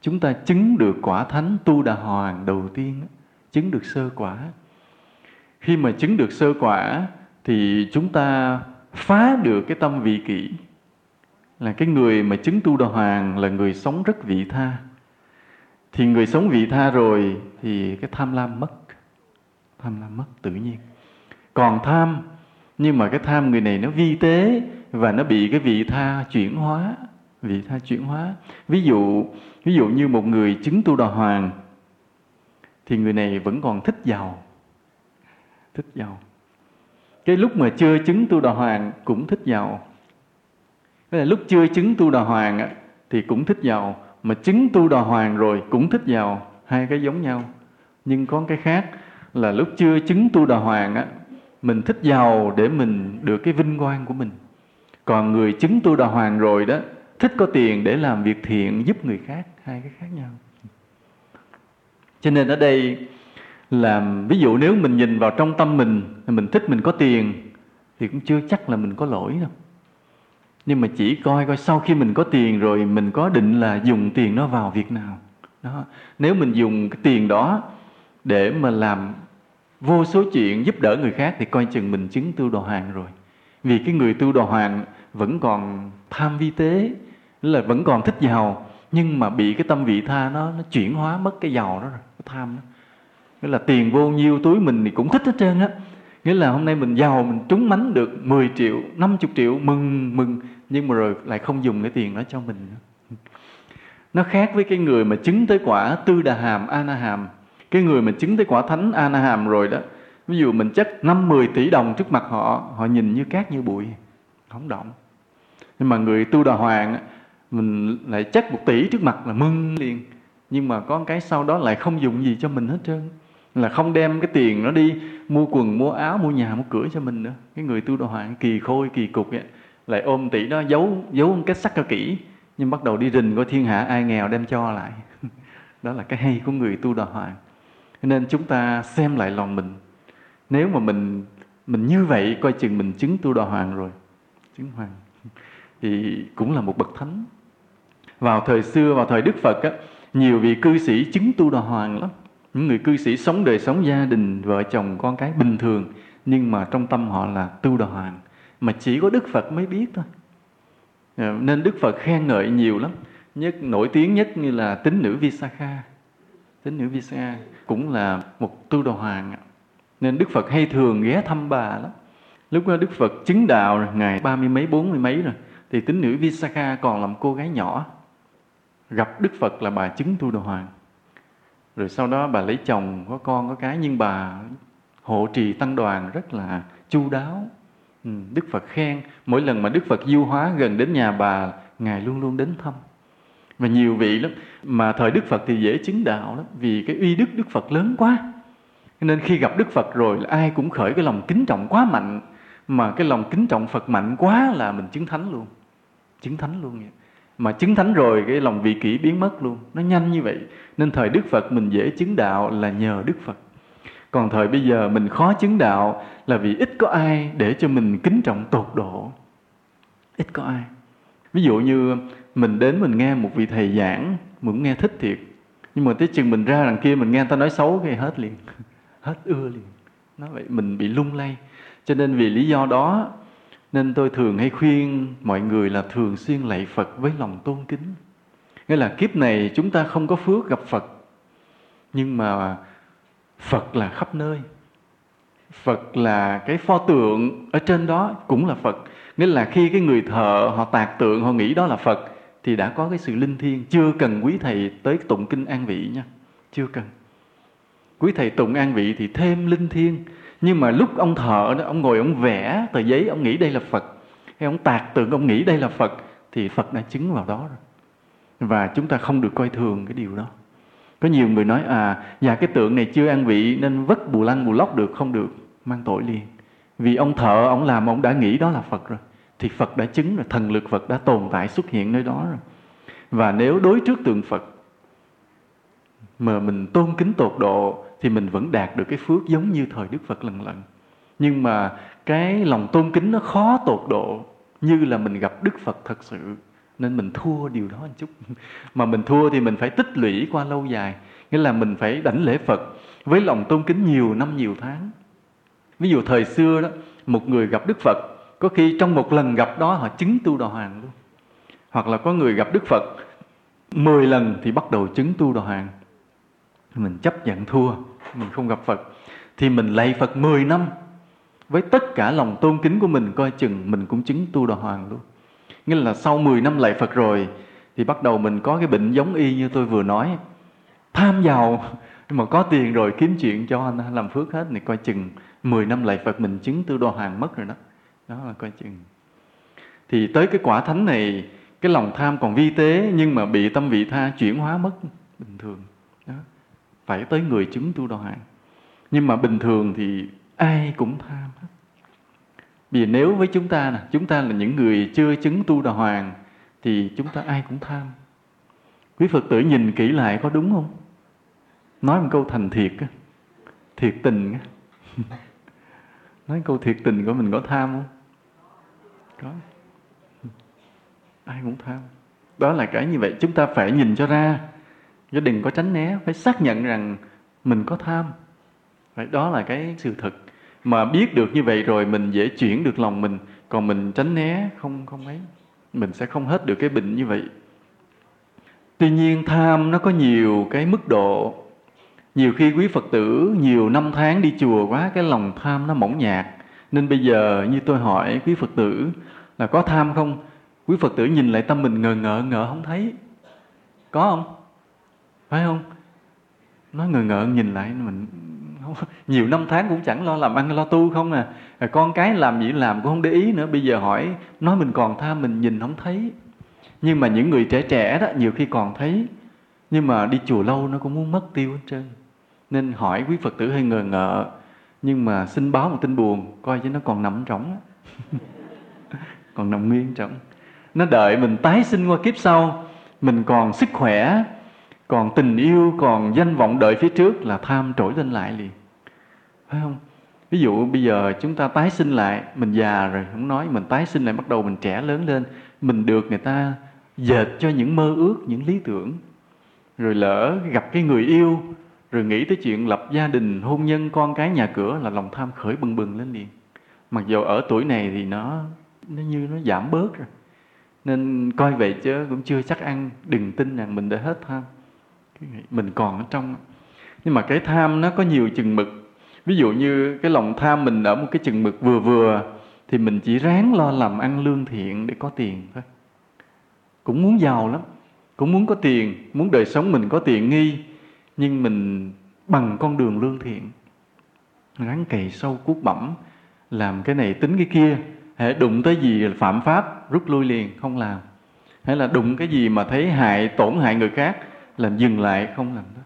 chúng ta chứng được quả thánh tu đà hoàng đầu tiên, chứng được sơ quả. Khi mà chứng được sơ quả thì chúng ta phá được cái tâm vị kỷ. Là cái người mà chứng tu đà hoàng là người sống rất vị tha thì người sống vị tha rồi thì cái tham lam mất. Tham lam mất tự nhiên. Còn tham, nhưng mà cái tham người này nó vi tế và nó bị cái vị tha chuyển hóa. Vị tha chuyển hóa. Ví dụ ví dụ như một người chứng tu đà hoàng, thì người này vẫn còn thích giàu. Thích giàu. Cái lúc mà chưa chứng tu đà hoàng cũng thích giàu. Cái là lúc chưa chứng tu đà hoàng thì cũng thích giàu mà chứng tu đà hoàng rồi cũng thích giàu hai cái giống nhau. Nhưng có cái khác là lúc chưa chứng tu đà hoàng á, mình thích giàu để mình được cái vinh quang của mình. Còn người chứng tu đà hoàng rồi đó, thích có tiền để làm việc thiện giúp người khác, hai cái khác nhau. Cho nên ở đây làm ví dụ nếu mình nhìn vào trong tâm mình mình thích mình có tiền, thì cũng chưa chắc là mình có lỗi đâu nhưng mà chỉ coi coi sau khi mình có tiền rồi mình có định là dùng tiền đó vào việc nào. Đó. Nếu mình dùng cái tiền đó để mà làm vô số chuyện giúp đỡ người khác thì coi chừng mình chứng tu đồ hoàng rồi. Vì cái người tu đồ hoàng vẫn còn tham vi tế, là vẫn còn thích giàu, nhưng mà bị cái tâm vị tha nó nó chuyển hóa mất cái giàu đó rồi cái tham đó. Nghĩa là tiền vô nhiêu túi mình thì cũng thích hết trơn á nghĩa là hôm nay mình giàu, mình trúng mánh được 10 triệu 50 triệu, mừng mừng. Nhưng mà rồi lại không dùng cái tiền đó cho mình nữa. Nó khác với cái người mà chứng tới quả tư đà hàm, a na hàm. Cái người mà chứng tới quả thánh, a na hàm rồi đó, ví dụ mình chất năm mười tỷ đồng trước mặt họ họ nhìn như cát như bụi, không động. Nhưng mà người tu đà hoàng mình lại chất một tỷ trước mặt là mừng liền. Nhưng mà có cái sau đó lại không dùng gì cho mình hết trơn là không đem cái tiền nó đi mua quần, mua áo, mua nhà, mua cửa cho mình nữa. Cái người tu đà hoàng kỳ khôi, kỳ cục ấy, lại ôm tỷ đó, giấu giấu cái sắc cho kỹ, nhưng bắt đầu đi rình coi thiên hạ ai nghèo đem cho lại. Đó là cái hay của người tu đà hoàng. Nên chúng ta xem lại lòng mình. Nếu mà mình mình như vậy, coi chừng mình chứng tu đà hoàng rồi. Chứng hoàng. Thì cũng là một bậc thánh. Vào thời xưa, vào thời đức phật á, nhiều vị cư sĩ chứng tu đà hoàng lắm những người cư sĩ sống đời sống gia đình, vợ chồng, con cái bình thường, nhưng mà trong tâm họ là tu đà hoàng, mà chỉ có đức phật mới biết thôi. Ờ, nên đức phật khen ngợi nhiều lắm. Nhất, nổi tiếng nhất như là tín nữ Visakha. Tín nữ Visakha cũng là một tu đà hoàng nên Đức Phật hay thường ghé thăm bà lắm. Lúc đó Đức Phật chứng đạo rồi, ngày ba mươi mấy, bốn mươi mấy rồi, thì tín nữ Visakha còn làm cô gái nhỏ. Gặp Đức Phật là bà chứng tu đà hoàng rồi sau đó bà lấy chồng có con có cái nhưng bà hộ trì tăng đoàn rất là chu đáo. Ừ, Đức Phật khen. Mỗi lần mà Đức Phật du hóa gần đến nhà bà ngài luôn luôn đến thăm. Và nhiều vị lắm. Mà thời Đức Phật thì dễ chứng đạo lắm vì cái uy đức Đức Phật lớn quá. Nên khi gặp Đức Phật rồi là ai cũng khởi cái lòng kính trọng quá mạnh. Mà cái lòng kính trọng Phật mạnh quá là mình chứng thánh luôn. Chứng thánh luôn vậy mà chứng thánh rồi cái lòng vị kỷ biến mất luôn. Nó nhanh như vậy. Nên thời Đức Phật mình dễ chứng đạo là nhờ Đức Phật. Còn thời bây giờ mình khó chứng đạo là vì ít có ai để cho mình kính trọng tột độ. Ít có ai. Ví dụ như mình đến mình nghe một vị thầy giảng, mình cũng nghe thích thiệt. Nhưng mà tới chừng mình ra đằng kia mình nghe người ta nói xấu cái hết liền. Hết ưa liền. Nó vậy mình bị lung lay. Cho nên vì lý do đó nên tôi thường hay khuyên mọi người là thường xuyên lạy Phật với lòng tôn kính. Nghĩa là kiếp này chúng ta không có phước gặp Phật, nhưng mà Phật là khắp nơi. Phật là cái pho tượng ở trên đó cũng là Phật. Nghĩa là khi cái người thợ họ tạc tượng, họ nghĩ đó là Phật, thì đã có cái sự linh thiêng. Chưa cần quý thầy tới tụng kinh an vị nha. Chưa cần. Quý thầy tụng an vị thì thêm linh thiêng nhưng mà lúc ông thợ đó, ông ngồi ông vẽ tờ giấy, ông nghĩ đây là phật, hay ông tạc tượng ông nghĩ đây là phật, thì phật đã chứng vào đó rồi. Và chúng ta không được coi thường cái điều đó. Có nhiều người nói à dạ cái tượng này chưa an vị nên vất bù lăng bù lóc được, không được, mang tội liền. Vì ông thợ ông làm, ông đã nghĩ đó là phật rồi, thì phật đã chứng rồi, thần lực phật đã tồn tại xuất hiện nơi đó rồi. Và nếu đối trước tượng phật, mà mình tôn kính tột độ thì mình vẫn đạt được cái phước giống như thời Đức Phật lần lần. Nhưng mà cái lòng tôn kính nó khó tột độ như là mình gặp Đức Phật thật sự. Nên mình thua điều đó một chút. Mà mình thua thì mình phải tích lũy qua lâu dài. Nghĩa là mình phải đảnh lễ Phật với lòng tôn kính nhiều năm nhiều tháng. Ví dụ thời xưa đó, một người gặp Đức Phật, có khi trong một lần gặp đó họ chứng tu đà hoàng luôn. Hoặc là có người gặp Đức Phật 10 lần thì bắt đầu chứng tu đà hoàng. Mình chấp nhận thua, mình không gặp Phật. Thì mình lạy Phật 10 năm, với tất cả lòng tôn kính của mình, coi chừng mình cũng chứng tu đà hoàng luôn. Nghĩa là sau 10 năm lạy Phật rồi, thì bắt đầu mình có cái bệnh giống y như tôi vừa nói. Tham giàu mà có tiền rồi kiếm chuyện cho anh, làm phước hết, thì coi chừng 10 năm lạy Phật mình chứng tu đà hoàng mất rồi đó. Đó là coi chừng. Thì tới cái quả thánh này, cái lòng tham còn vi tế, nhưng mà bị tâm vị tha chuyển hóa mất bình thường. Đó phải tới người chứng tu đà hoàng nhưng mà bình thường thì ai cũng tham hết. Vì nếu với chúng ta nè, chúng ta là những người chưa chứng tu đà hoàng, thì chúng ta ai cũng tham. Quý phật tử nhìn kỹ lại có đúng không? Nói một câu thành thiệt thiệt tình nói câu thiệt tình của mình có tham không? Có. Ai cũng tham. Đó là cái như vậy, chúng ta phải nhìn cho ra chứ đừng có tránh né, phải xác nhận rằng mình có tham. Vậy đó là cái sự thật. Mà biết được như vậy rồi, mình dễ chuyển được lòng mình. Còn mình tránh né, không không ấy. Mình sẽ không hết được cái bệnh như vậy. Tuy nhiên, tham nó có nhiều cái mức độ. Nhiều khi quý phật tử nhiều năm tháng đi chùa quá, cái lòng tham nó mỏng nhạt. Nên bây giờ như tôi hỏi quý phật tử là có tham không? Quý phật tử nhìn lại tâm mình ngờ ngợ, ngờ không thấy. Có không? Phải không? Nó ngờ ngợ nhìn lại mình không, nhiều năm tháng cũng chẳng lo làm ăn lo tu không à. Con cái làm gì làm cũng không để ý nữa. Bây giờ hỏi nói mình còn tham mình nhìn không thấy. Nhưng mà những người trẻ trẻ đó nhiều khi còn thấy. Nhưng mà đi chùa lâu nó cũng muốn mất tiêu hết trơn. Nên hỏi quý phật tử hơi ngờ ngợ. Nhưng mà xin báo một tin buồn coi chứ nó còn nằm trống. Còn nằm nguyên trống. Nó đợi mình tái sinh qua kiếp sau mình còn sức khỏe còn tình yêu, còn danh vọng đợi phía trước là tham trỗi lên lại liền. Phải không? Ví dụ bây giờ chúng ta tái sinh lại, mình già rồi, không nói, mình tái sinh lại bắt đầu mình trẻ lớn lên, mình được người ta dệt cho những mơ ước, những lý tưởng. Rồi lỡ gặp cái người yêu, rồi nghĩ tới chuyện lập gia đình, hôn nhân, con cái, nhà cửa là lòng tham khởi bừng bừng lên liền. Mặc dù ở tuổi này thì nó nó như nó giảm bớt rồi. Nên coi vậy chứ cũng chưa chắc ăn, đừng tin rằng mình đã hết tham mình còn ở trong. Nhưng mà cái tham nó có nhiều chừng mực. Ví dụ như cái lòng tham mình ở một cái chừng mực vừa vừa, thì mình chỉ ráng lo làm ăn lương thiện để có tiền thôi. Cũng muốn giàu lắm, cũng muốn có tiền, muốn đời sống mình có tiện nghi, nhưng mình bằng con đường lương thiện. Ráng cày sâu cuốc bẩm, làm cái này tính cái kia. Hệ đụng tới gì phạm pháp, rút lui liền, không làm. Hay là đụng cái gì mà thấy hại, tổn hại người khác làm dừng lại không làm đó.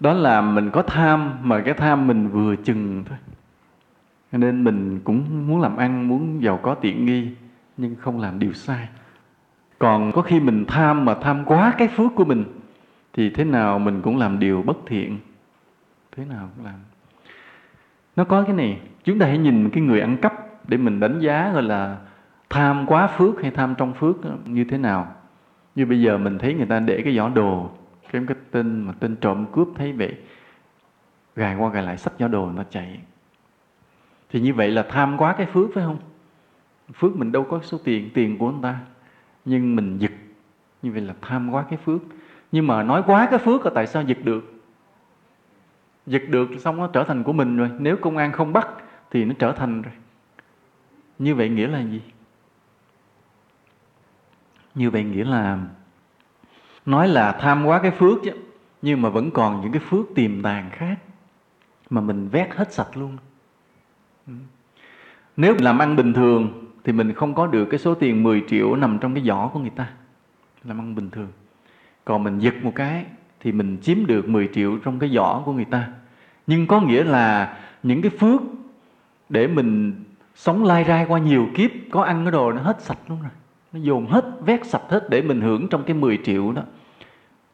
Đó là mình có tham mà cái tham mình vừa chừng thôi. Nên mình cũng muốn làm ăn, muốn giàu có tiện nghi, nhưng không làm điều sai. Còn có khi mình tham mà tham quá cái phước của mình, thì thế nào mình cũng làm điều bất thiện. Thế nào cũng làm. Nó có cái này, chúng ta hãy nhìn cái người ăn cắp để mình đánh giá gọi là tham quá phước hay tham trong phước như thế nào như bây giờ mình thấy người ta để cái giỏ đồ, cái cái tên mà tên trộm cướp thấy vậy, gài qua gài lại sách giỏ đồ nó chạy. Thì như vậy là tham quá cái phước, phải không? Phước mình đâu có số tiền tiền của người ta. Nhưng mình giật. Như vậy là tham quá cái phước. Nhưng mà nói quá cái phước là tại sao giật được? Giật được xong nó trở thành của mình rồi. Nếu công an không bắt thì nó trở thành rồi. Như vậy nghĩa là gì? Như vậy nghĩa là nói là tham quá cái phước chứ, nhưng mà vẫn còn những cái phước tiềm tàng khác mà mình vét hết sạch luôn. Nếu làm ăn bình thường thì mình không có được cái số tiền 10 triệu nằm trong cái giỏ của người ta, làm ăn bình thường. Còn mình giật một cái thì mình chiếm được 10 triệu trong cái giỏ của người ta. Nhưng có nghĩa là những cái phước để mình sống lai rai qua nhiều kiếp, có ăn cái đồ nó hết sạch luôn rồi nó dồn hết vét sạch hết để mình hưởng trong cái 10 triệu đó.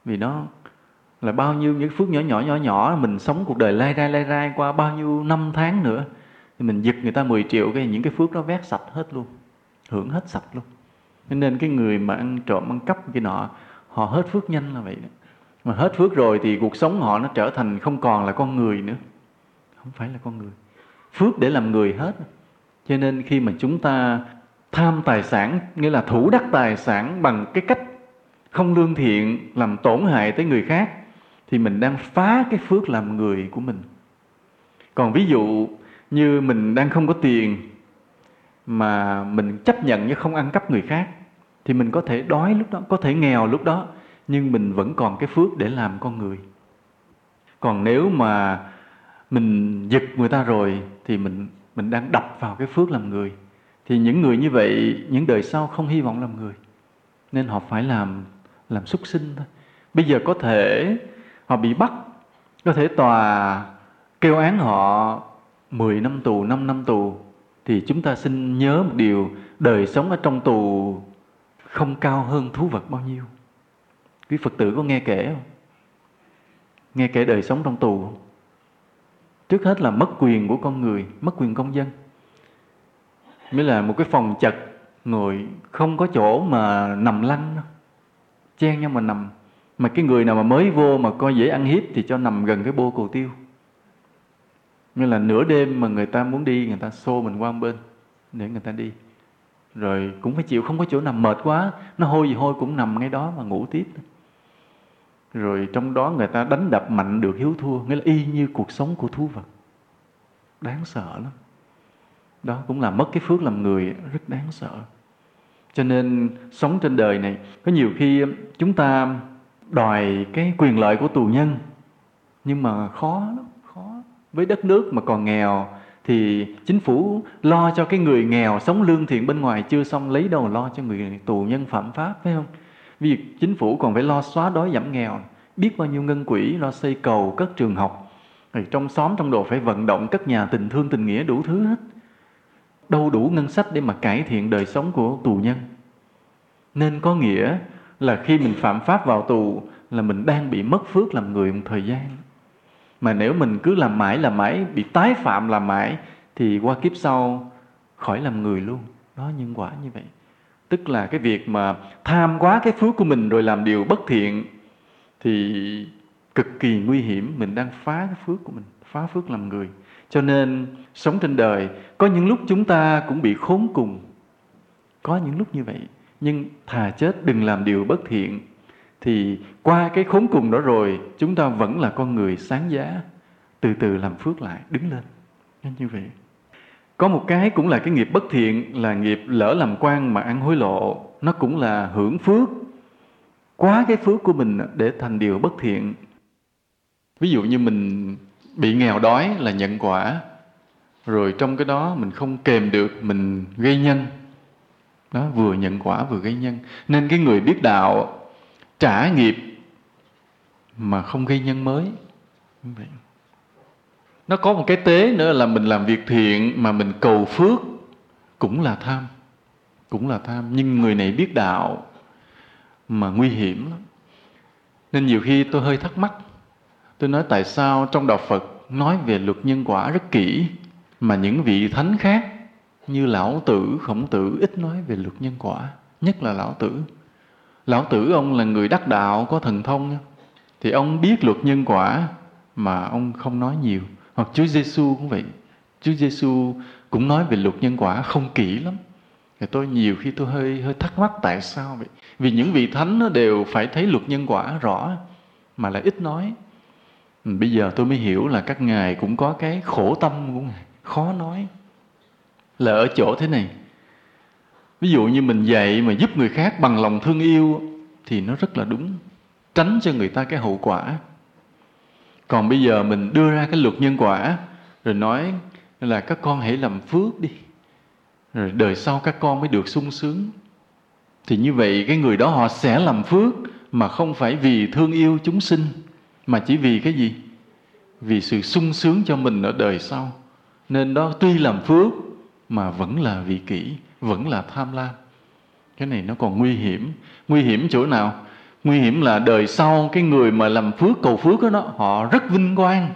Vì nó là bao nhiêu những phước nhỏ nhỏ nhỏ nhỏ, mình sống cuộc đời lai rai lai rai qua bao nhiêu năm tháng nữa, thì mình giật người ta 10 triệu, cái những cái phước đó vét sạch hết luôn, hưởng hết sạch luôn. Nên cái người mà ăn trộm, ăn cắp cái nọ, họ hết phước nhanh là vậy đó. Mà hết phước rồi thì cuộc sống họ nó trở thành không còn là con người nữa, không phải là con người. Phước để làm người hết. Cho nên khi mà chúng ta tham tài sản, nghĩa là thủ đắc tài sản bằng cái cách không lương thiện, làm tổn hại tới người khác, thì mình đang phá cái phước làm người của mình. Còn ví dụ như mình đang không có tiền mà mình chấp nhận như không ăn cắp người khác, thì mình có thể đói lúc đó, có thể nghèo lúc đó, nhưng mình vẫn còn cái phước để làm con người. Còn nếu mà mình giật người ta rồi, thì mình mình đang đập vào cái phước làm người thì những người như vậy, những đời sau không hy vọng làm người. Nên họ phải làm làm súc sinh thôi. Bây giờ có thể họ bị bắt, có thể tòa kêu án họ 10 năm tù 5 năm tù, thì chúng ta xin nhớ một điều, đời sống ở trong tù không cao hơn thú vật bao nhiêu. Quý phật tử có nghe kể không? Nghe kể đời sống trong tù trước hết là mất quyền của con người, mất quyền công dân mới là một cái phòng chật người không có chỗ mà nằm lăn chen nhau mà nằm. Mà cái người nào mà mới vô mà coi dễ ăn hiếp thì cho nằm gần cái bô cầu tiêu. Nên là nửa đêm mà người ta muốn đi, người ta xô mình qua bên để người ta đi. Rồi cũng phải chịu, không có chỗ nằm, mệt quá. Nó hôi gì hôi cũng nằm ngay đó mà ngủ tiếp. Rồi trong đó người ta đánh đập mạnh được, hiếu thua. Nghĩa là y như cuộc sống của thú vật. Đáng sợ lắm đó cũng là mất cái phước làm người rất đáng sợ. Cho nên sống trên đời này, có nhiều khi chúng ta đòi cái quyền lợi của tù nhân, nhưng mà khó lắm, khó. Với đất nước mà còn nghèo, thì chính phủ lo cho cái người nghèo sống lương thiện bên ngoài chưa xong lấy đâu lo cho người tù nhân phạm pháp, phải không? Vì chính phủ còn phải lo xóa đói giảm nghèo, biết bao nhiêu ngân quỹ, lo xây cầu, cất trường học. Rồi trong xóm trong đồ phải vận động cất nhà tình thương tình nghĩa đủ thứ hết đâu đủ ngân sách để mà cải thiện đời sống của tù nhân. Nên có nghĩa là khi mình phạm pháp vào tù là mình đang bị mất phước làm người một thời gian. Mà nếu mình cứ làm mãi làm mãi, bị tái phạm làm mãi, thì qua kiếp sau khỏi làm người luôn. Đó, nhân quả như vậy. Tức là cái việc mà tham quá cái phước của mình rồi làm điều bất thiện thì cực kỳ nguy hiểm. Mình đang phá cái phước của mình, phá phước làm người. Cho nên sống trên đời có những lúc chúng ta cũng bị khốn cùng. Có những lúc như vậy. Nhưng thà chết đừng làm điều bất thiện, thì qua cái khốn cùng đó rồi, chúng ta vẫn là con người sáng giá. Từ từ làm phước lại, đứng lên. Như vậy. Có một cái cũng là cái nghiệp bất thiện, là nghiệp lỡ làm quan mà ăn hối lộ. Nó cũng là hưởng phước. Quá cái phước của mình để thành điều bất thiện. Ví dụ như mình bị nghèo đói là nhận quả rồi trong cái đó mình không kèm được, mình gây nhân. Đó, vừa nhận quả vừa gây nhân. Nên cái người biết đạo, trả nghiệp mà không gây nhân mới. Nó có một cái tế nữa là mình làm việc thiện mà mình cầu phước cũng là tham, cũng là tham. Nhưng người này biết đạo mà nguy hiểm lắm. Nên nhiều khi tôi hơi thắc mắc. Tôi nói tại sao trong đạo phật nói về luật nhân quả rất kỹ mà những vị thánh khác như lão tử, khổng tử ít nói về luật nhân quả, nhất là lão tử. Lão tử ông là người đắc đạo, có thần thông. Thì ông biết luật nhân quả mà ông không nói nhiều. Hoặc Chúa Giêsu cũng vậy. Chúa Giêsu cũng nói về luật nhân quả không kỹ lắm. Thì tôi nhiều khi tôi hơi hơi thắc mắc tại sao vậy? Vì những vị thánh nó đều phải thấy luật nhân quả rõ, mà lại ít nói. Bây giờ tôi mới hiểu là các ngài cũng có cái khổ tâm của ngài khó nói. Là ở chỗ thế này. Ví dụ như mình dạy mà giúp người khác bằng lòng thương yêu thì nó rất là đúng. Tránh cho người ta cái hậu quả. Còn bây giờ mình đưa ra cái luật nhân quả, rồi nói là các con hãy làm phước đi. Rồi đời sau các con mới được sung sướng. Thì như vậy cái người đó họ sẽ làm phước mà không phải vì thương yêu chúng sinh, mà chỉ vì cái gì? Vì sự sung sướng cho mình ở đời sau nên đó tuy làm phước, mà vẫn là vị kỷ, vẫn là tham lam. Cái này nó còn nguy hiểm. Nguy hiểm chỗ nào? Nguy hiểm là đời sau cái người mà làm phước, cầu phước đó họ rất vinh quang,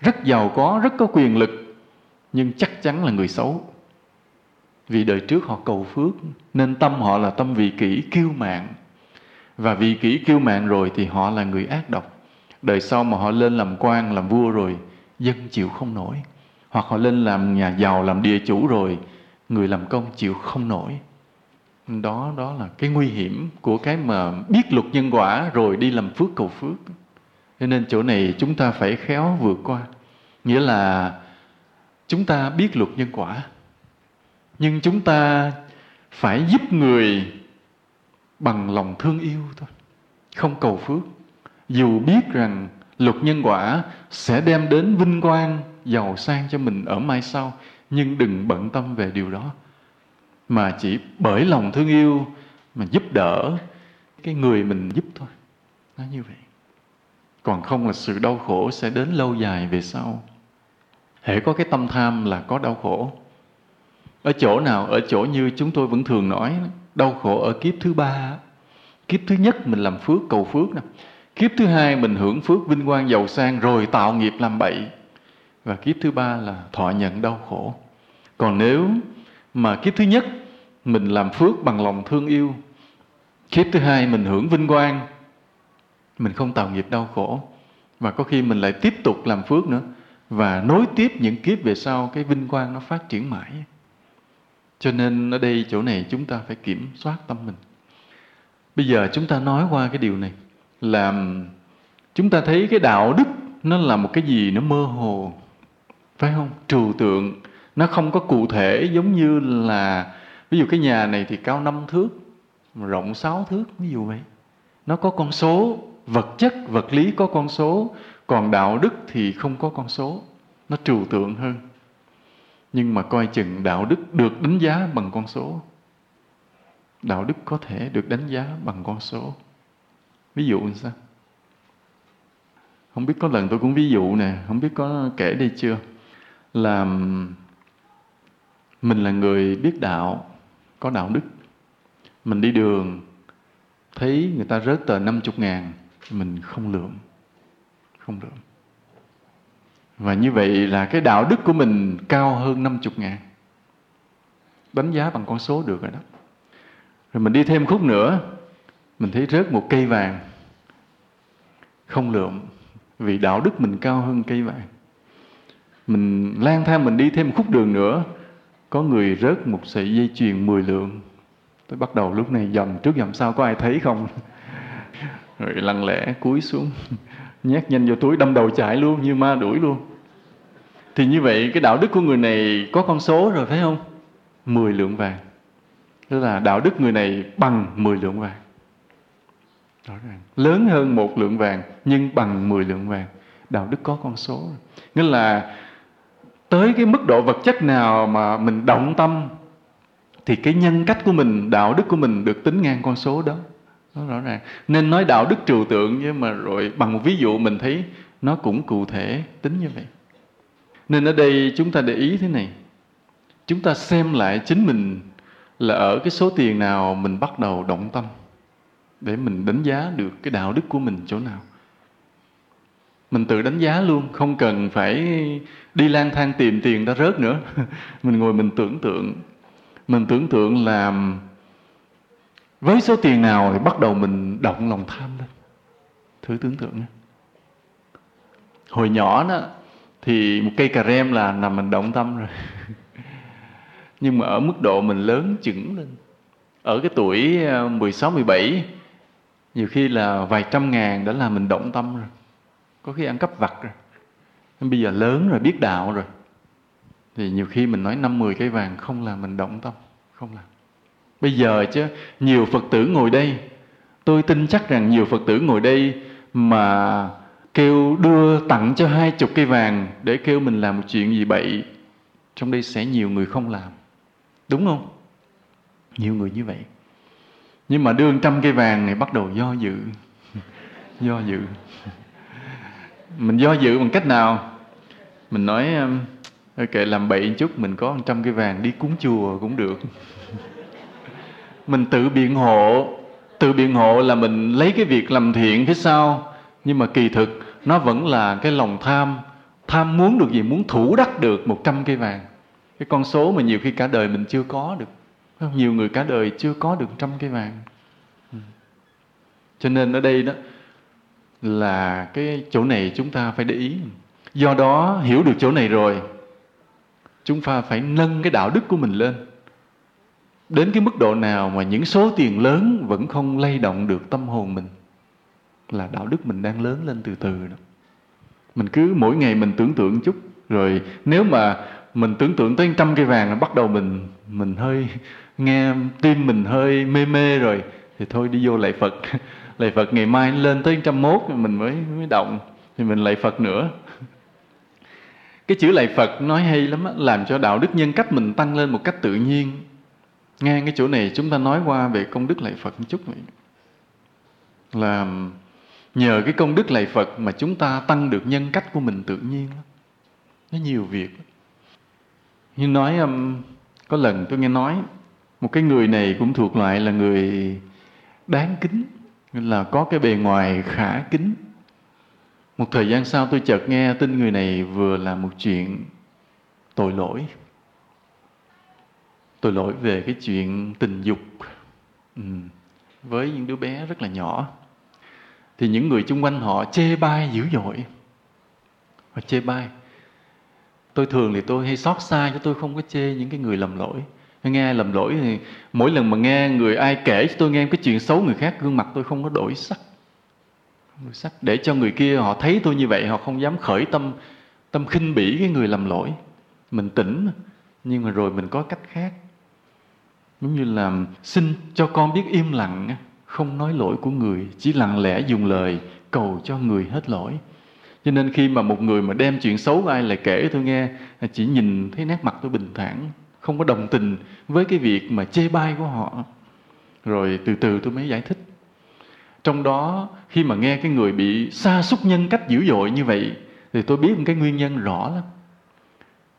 rất giàu có, rất có quyền lực, nhưng chắc chắn là người xấu. Vì đời trước họ cầu phước, nên tâm họ là tâm vị kỷ kiêu mạng và vị kỷ kiêu mạng rồi thì họ là người ác độc. Đời sau mà họ lên làm quan, làm vua rồi, dân chịu không nổi hoặc họ lên làm nhà giàu, làm địa chủ rồi, người làm công chịu không nổi. Đó đó là cái nguy hiểm của cái mà biết luật nhân quả rồi đi làm phước cầu phước. Cho nên chỗ này chúng ta phải khéo vượt qua. Nghĩa là chúng ta biết luật nhân quả, nhưng chúng ta phải giúp người bằng lòng thương yêu thôi, không cầu phước. Dù biết rằng luật nhân quả sẽ đem đến vinh quang giàu sang cho mình ở mai sau, nhưng đừng bận tâm về điều đó. Mà chỉ bởi lòng thương yêu mà giúp đỡ cái người mình giúp thôi. Nó như vậy. Còn không là sự đau khổ sẽ đến lâu dài về sau. Hễ có cái tâm tham là có đau khổ. Ở chỗ nào, ở chỗ như chúng tôi vẫn thường nói, đau khổ ở kiếp thứ ba. Kiếp thứ nhất mình làm phước, cầu phước nè. Kiếp thứ hai mình hưởng phước vinh quang giàu sang, rồi tạo nghiệp làm bậy và kiếp thứ ba là thọ nhận đau khổ. Còn nếu mà kiếp thứ nhất, mình làm phước bằng lòng thương yêu, kiếp thứ hai mình hưởng vinh quang, mình không tạo nghiệp đau khổ. Và có khi mình lại tiếp tục làm phước nữa và nối tiếp những kiếp về sau, cái vinh quang nó phát triển mãi. Cho nên ở đây chỗ này chúng ta phải kiểm soát tâm mình. Bây giờ chúng ta nói qua cái điều này là chúng ta thấy cái đạo đức nó là một cái gì nó mơ hồ phải không? Trừu tượng, nó không có cụ thể giống như là, ví dụ cái nhà này thì cao 5 thước, rộng 6 thước, ví dụ vậy. Nó có con số, vật chất, vật lý có con số, còn đạo đức thì không có con số. Nó trừu tượng hơn. Nhưng mà coi chừng đạo đức được đánh giá bằng con số. Đạo đức có thể được đánh giá bằng con số. Ví dụ như sao? Không biết có lần tôi cũng ví dụ nè, không biết có kể đây chưa? Là mình là người biết đạo, có đạo đức. Mình đi đường, thấy người ta rớt tờ 50 ngàn, mình không lượm không lượm. Và như vậy là cái đạo đức của mình cao hơn 50 ngàn. Đánh giá bằng con số được rồi đó. Rồi mình đi thêm khúc nữa, mình thấy rớt một cây vàng, không lượm. Vì đạo đức mình cao hơn cây vàng mình lang thang, mình đi thêm một khúc đường nữa. Có người rớt một sợi dây chuyền 10 lượng. Tôi bắt đầu lúc này dầm trước dầm sau, có ai thấy không? Rồi lặng lẽ cúi xuống, nhét nhanh vô túi, đâm đầu chạy luôn, như ma đuổi luôn. Thì như vậy, cái đạo đức của người này có con số rồi, phải không? 10 lượng vàng. Tức là đạo đức người này bằng 10 lượng vàng. Rõ ràng. Lớn hơn một lượng vàng, nhưng bằng 10 lượng vàng. Đạo đức có con số. Nghĩa là tới cái mức độ vật chất nào mà mình động tâm, thì cái nhân cách của mình, đạo đức của mình được tính ngang con số đó. Nó rõ ràng. Nên nói đạo đức trừu tượng nhưng mà rồi bằng một ví dụ mình thấy nó cũng cụ thể tính như vậy. Nên ở đây chúng ta để ý thế này. Chúng ta xem lại chính mình là ở cái số tiền nào mình bắt đầu động tâm để mình đánh giá được cái đạo đức của mình chỗ nào. Mình tự đánh giá luôn, không cần phải đi lang thang tìm tiền đã rớt nữa. Mình ngồi mình tưởng tượng. Mình tưởng tượng là với số tiền nào thì bắt đầu mình động lòng tham lên. Thử tưởng tượng nha hồi nhỏ đó thì một cây cà rem là nằm mình động tâm rồi. Nhưng mà ở mức độ mình lớn chững lên. Ở cái tuổi ờ, 16, 17 nhiều khi là vài trăm ngàn đã là mình động tâm rồi. Có khi ăn cắp vặt rồi bây giờ lớn rồi, biết đạo rồi. Thì nhiều khi mình nói năm mười cái vàng không là mình động tâm, không làm. Bây giờ chứ, nhiều phật tử ngồi đây, tôi tin chắc rằng nhiều phật tử ngồi đây mà kêu đưa tặng cho hai chục cây vàng để kêu mình làm một chuyện gì bậy, trong đây sẽ nhiều người không làm. Đúng không? Nhiều người như vậy. Nhưng mà đưa trăm cây vàng này bắt đầu do dự do dự mình do dự bằng cách nào? Mình nói um, ok làm bậy chút, mình có trăm cây vàng đi cúng chùa cũng được. Mình tự biện hộ, tự biện hộ là mình lấy cái việc làm thiện phía sau. Nhưng mà kỳ thực, nó vẫn là cái lòng tham tham muốn được gì, muốn thủ đắc được một trăm cây vàng. Cái con số mà nhiều khi cả đời mình chưa có được. Nhiều người cả đời chưa có được trăm cây vàng. Ừ. Cho nên ở đây đó là cái chỗ này chúng ta phải để ý. Do đó, hiểu được chỗ này rồi, chúng ta phải nâng cái đạo đức của mình lên. Đến cái mức độ nào mà những số tiền lớn vẫn không lay động được tâm hồn mình là đạo đức mình đang lớn lên từ từ đó. Mình cứ mỗi ngày mình tưởng tượng chút, rồi nếu mà mình tưởng tượng tới trăm cây vàng bắt đầu mình mình hơi nghe, tim mình hơi mê mê rồi, thì thôi đi vô lạy Phật. lạy Phật ngày mai lên tới trăm mốt mình mới mới động thì mình lạy Phật nữa cái chữ lạy Phật nói hay lắm á, làm cho đạo đức nhân cách mình tăng lên một cách tự nhiên Nghe cái chỗ này chúng ta nói qua về công đức lạy Phật một chút vậy. Là nhờ cái công đức lạy Phật mà chúng ta tăng được nhân cách của mình tự nhiên. Nó nhiều việc. Như nói, um, có lần tôi nghe nói, một cái người này cũng thuộc loại là người đáng kính, là có cái bề ngoài khả kính. Một thời gian sau tôi chợt nghe tin người này vừa làm một chuyện tội lỗi tội lỗi về cái chuyện tình dục ừ. với những đứa bé rất là nhỏ thì những người chung quanh họ chê bai dữ dội họ chê bai tôi thường thì tôi hay xót xa chứ tôi không có chê những cái người lầm lỗi nghe ai lầm lỗi thì mỗi lần mà nghe người ai kể cho tôi nghe cái chuyện xấu người khác, gương mặt tôi không có đổi sắc. Đổi sắc. Để cho người kia họ thấy tôi như vậy, họ không dám khởi tâm tâm khinh bỉ cái người lầm lỗi. Mình tỉnh, nhưng mà rồi mình có cách khác. Giống như là, xin cho con biết im lặng, không nói lỗi của người, chỉ lặng lẽ dùng lời cầu cho người hết lỗi. Cho nên khi mà một người mà đem chuyện xấu của ai lại kể tôi nghe, chỉ nhìn thấy nét mặt tôi bình thản không có đồng tình với cái việc mà chê bai của họ. Rồi từ từ tôi mới giải thích. Trong đó, khi mà nghe cái người bị sa sút nhân cách dữ dội như vậy, thì tôi biết một cái nguyên nhân rõ lắm.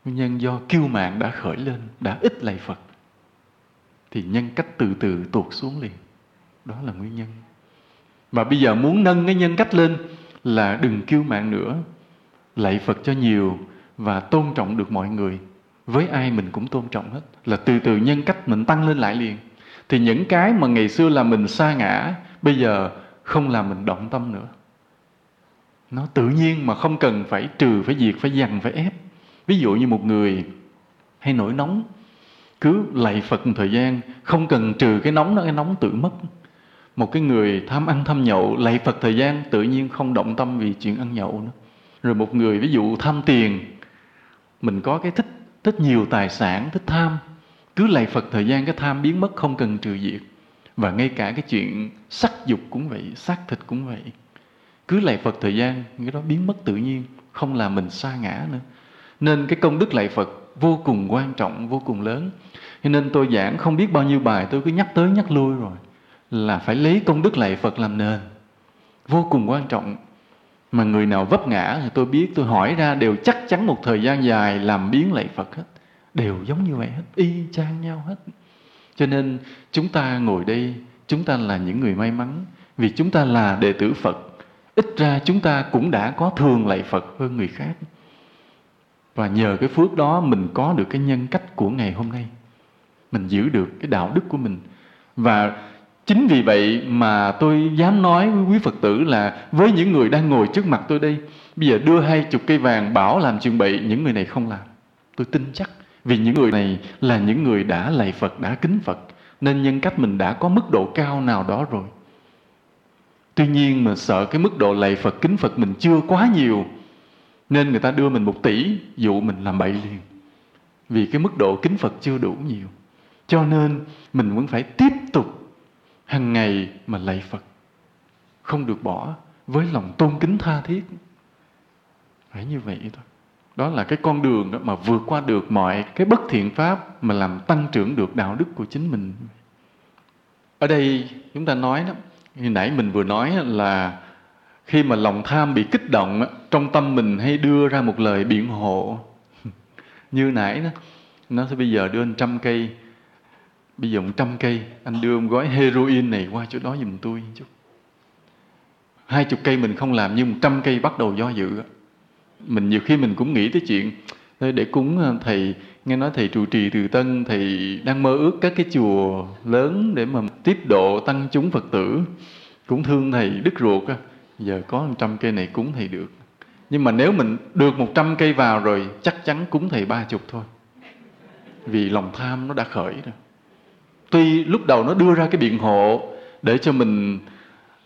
Nguyên nhân do kiêu mạng đã khởi lên, đã ít lạy phật. Thì nhân cách từ từ tuột xuống liền. Đó là nguyên nhân. Mà bây giờ muốn nâng cái nhân cách lên là đừng kiêu mạng nữa. Lạy phật cho nhiều và tôn trọng được mọi người với ai mình cũng tôn trọng hết. Là từ từ nhân cách mình tăng lên lại liền. Thì những cái mà ngày xưa là mình xa ngã, bây giờ không làm mình động tâm nữa. Nó tự nhiên mà không cần phải trừ, phải diệt, phải dằn, phải ép. Ví dụ như một người hay nổi nóng, cứ lạy phật một thời gian, không cần trừ cái nóng đó, cái nóng tự mất. Một cái người tham ăn tham nhậu, lạy phật thời gian, tự nhiên không động tâm vì chuyện ăn nhậu nữa. Rồi một người ví dụ tham tiền, mình có cái thích thích nhiều tài sản, thích tham. Cứ lạy phật, thời gian cái tham biến mất, không cần trừ diệt. Và ngay cả cái chuyện sắc dục cũng vậy, xác thịt cũng vậy. Cứ lạy phật, thời gian cái đó biến mất tự nhiên, không làm mình sa ngã nữa. Nên cái công đức lạy phật vô cùng quan trọng, vô cùng lớn. Cho nên tôi giảng không biết bao nhiêu bài, tôi cứ nhắc tới nhắc lui rồi. Là phải lấy công đức lạy phật làm nền. Vô cùng quan trọng mà người nào vấp ngã thì tôi biết, tôi hỏi ra, đều chắc chắn một thời gian dài làm biến lại phật hết. Đều giống như vậy hết, y chang nhau hết. Cho nên, chúng ta ngồi đây, chúng ta là những người may mắn. Vì chúng ta là đệ tử phật, ít ra chúng ta cũng đã có thường lạy phật hơn người khác. Và nhờ cái phước đó, mình có được cái nhân cách của ngày hôm nay. Mình giữ được cái đạo đức của mình. Và chính vì vậy mà tôi dám nói với quý phật tử là với những người đang ngồi trước mặt tôi đây, bây giờ đưa hai chục cây vàng bảo làm chuyện bậy, những người này không làm. Tôi tin chắc vì những người này là những người đã lạy phật, đã kính phật, nên nhân cách mình đã có mức độ cao nào đó rồi. Tuy nhiên mà sợ cái mức độ lạy phật, kính phật mình chưa quá nhiều, nên người ta đưa mình một tỷ, dụ mình làm bậy liền. Vì cái mức độ kính phật chưa đủ nhiều, cho nên mình vẫn phải tiếp tục hàng ngày mà lạy phật, không được bỏ với lòng tôn kính tha thiết. Phải như vậy thôi. Đó là cái con đường đó mà vượt qua được mọi cái bất thiện pháp mà làm tăng trưởng được đạo đức của chính mình. Ở đây chúng ta nói đó, như nãy mình vừa nói là khi mà lòng tham bị kích động trong tâm mình hay đưa ra một lời biện hộ. Như nãy đó, nó sẽ bây giờ đưa anh trăm cây bây giờ một trăm cây, anh đưa một gói heroin này qua chỗ đó giùm tôi chút. Hai chục cây mình không làm, nhưng một trăm cây bắt đầu do dự mình nhiều khi mình cũng nghĩ tới chuyện để cúng à, thầy, nghe nói thầy trụ trì từ tân, thầy đang mơ ước các cái chùa lớn để mà tiếp độ tăng chúng phật tử. Cũng thương thầy đứt ruột á, giờ có một trăm cây này cúng thầy được. Nhưng mà nếu mình được một trăm cây vào rồi, chắc chắn cúng thầy ba chục thôi. Vì lòng tham nó đã khởi rồi tuy lúc đầu nó đưa ra cái biện hộ để cho mình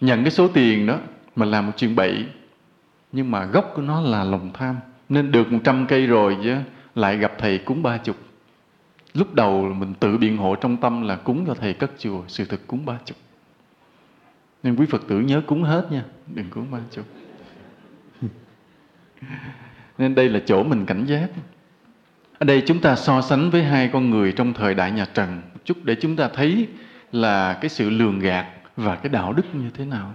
nhận cái số tiền đó mà làm một chuyện bậy, nhưng mà gốc của nó là lòng tham. Nên được một trăm cây rồi chứ, lại gặp thầy cúng ba chục. Lúc đầu mình tự biện hộ trong tâm là cúng cho thầy cất chùa, sự thực cúng ba chục. Nên quý phật tử nhớ cúng hết nha, đừng cúng ba chục. Nên đây là chỗ mình cảnh giác. Ở đây chúng ta so sánh với hai con người trong thời đại nhà trần chút để chúng ta thấy là cái sự lường gạt và cái đạo đức như thế nào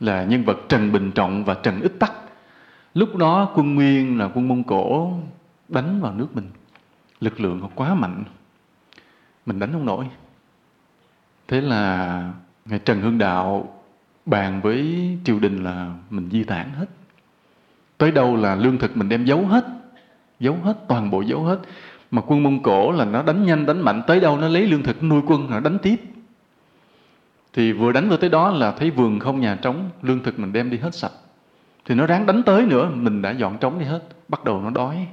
là nhân vật Trần Bình Trọng và Trần Ích Tắc. Lúc đó quân Nguyên là quân Mông Cổ đánh vào nước mình. Lực lượng họ quá mạnh. Mình đánh không nổi. Thế là Ngài Trần Hưng Đạo bàn với triều đình là mình di tản hết. Tới đâu là lương thực mình đem giấu hết. Giấu hết, toàn bộ giấu hết. Mà quân Mông Cổ là nó đánh nhanh, đánh mạnh. Tới đâu nó lấy lương thực nuôi quân, nó đánh tiếp. Thì vừa đánh vào tới đó là thấy vườn không nhà trống lương thực mình đem đi hết sạch. Thì nó ráng đánh tới nữa mình đã dọn trống đi hết bắt đầu nó đói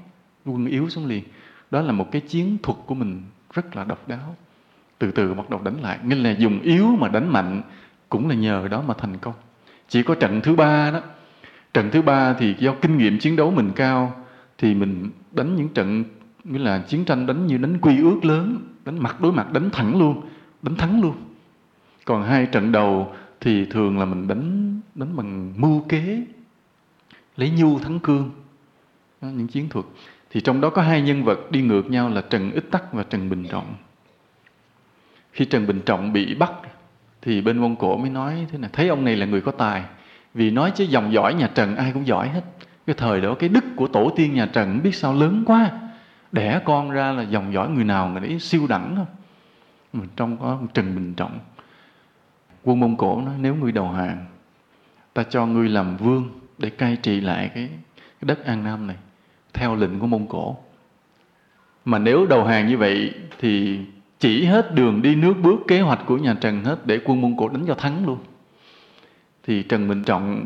quân yếu xuống liền. Đó là một cái chiến thuật của mình rất là độc đáo. Từ từ bắt đầu đánh lại. Nghĩa là dùng yếu mà đánh mạnh cũng là nhờ đó mà thành công. Chỉ có trận thứ ba đó. Trận thứ ba thì do kinh nghiệm chiến đấu mình cao thì mình đánh những trận nghĩa là chiến tranh đánh như đánh quy ước lớn đánh mặt đối mặt đánh thẳng luôn đánh thắng luôn. Còn hai trận đầu thì thường là mình đánh đánh bằng mưu kế lấy nhu thắng cương. Đó, những chiến thuật. Thì trong đó có hai nhân vật đi ngược nhau là Trần Ích Tắc và Trần Bình Trọng. Khi Trần Bình Trọng bị bắt thì bên Mông Cổ mới nói thế này thấy ông này là người có tài. Vì nói chứ dòng dõi nhà Trần ai cũng giỏi hết. Cái thời đó cái đức của tổ tiên nhà Trần biết sao lớn quá đẻ con ra là dòng dõi người nào người ấy siêu đẳng không mình trong có Trần Bình Trọng quân Mông Cổ nói nếu ngươi đầu hàng ta cho ngươi làm vương để cai trị lại cái, cái đất An Nam này theo lệnh của Mông Cổ. Mà nếu đầu hàng như vậy thì chỉ hết đường đi nước bước kế hoạch của nhà Trần hết để quân Mông Cổ đánh cho thắng luôn. Thì Trần Bình Trọng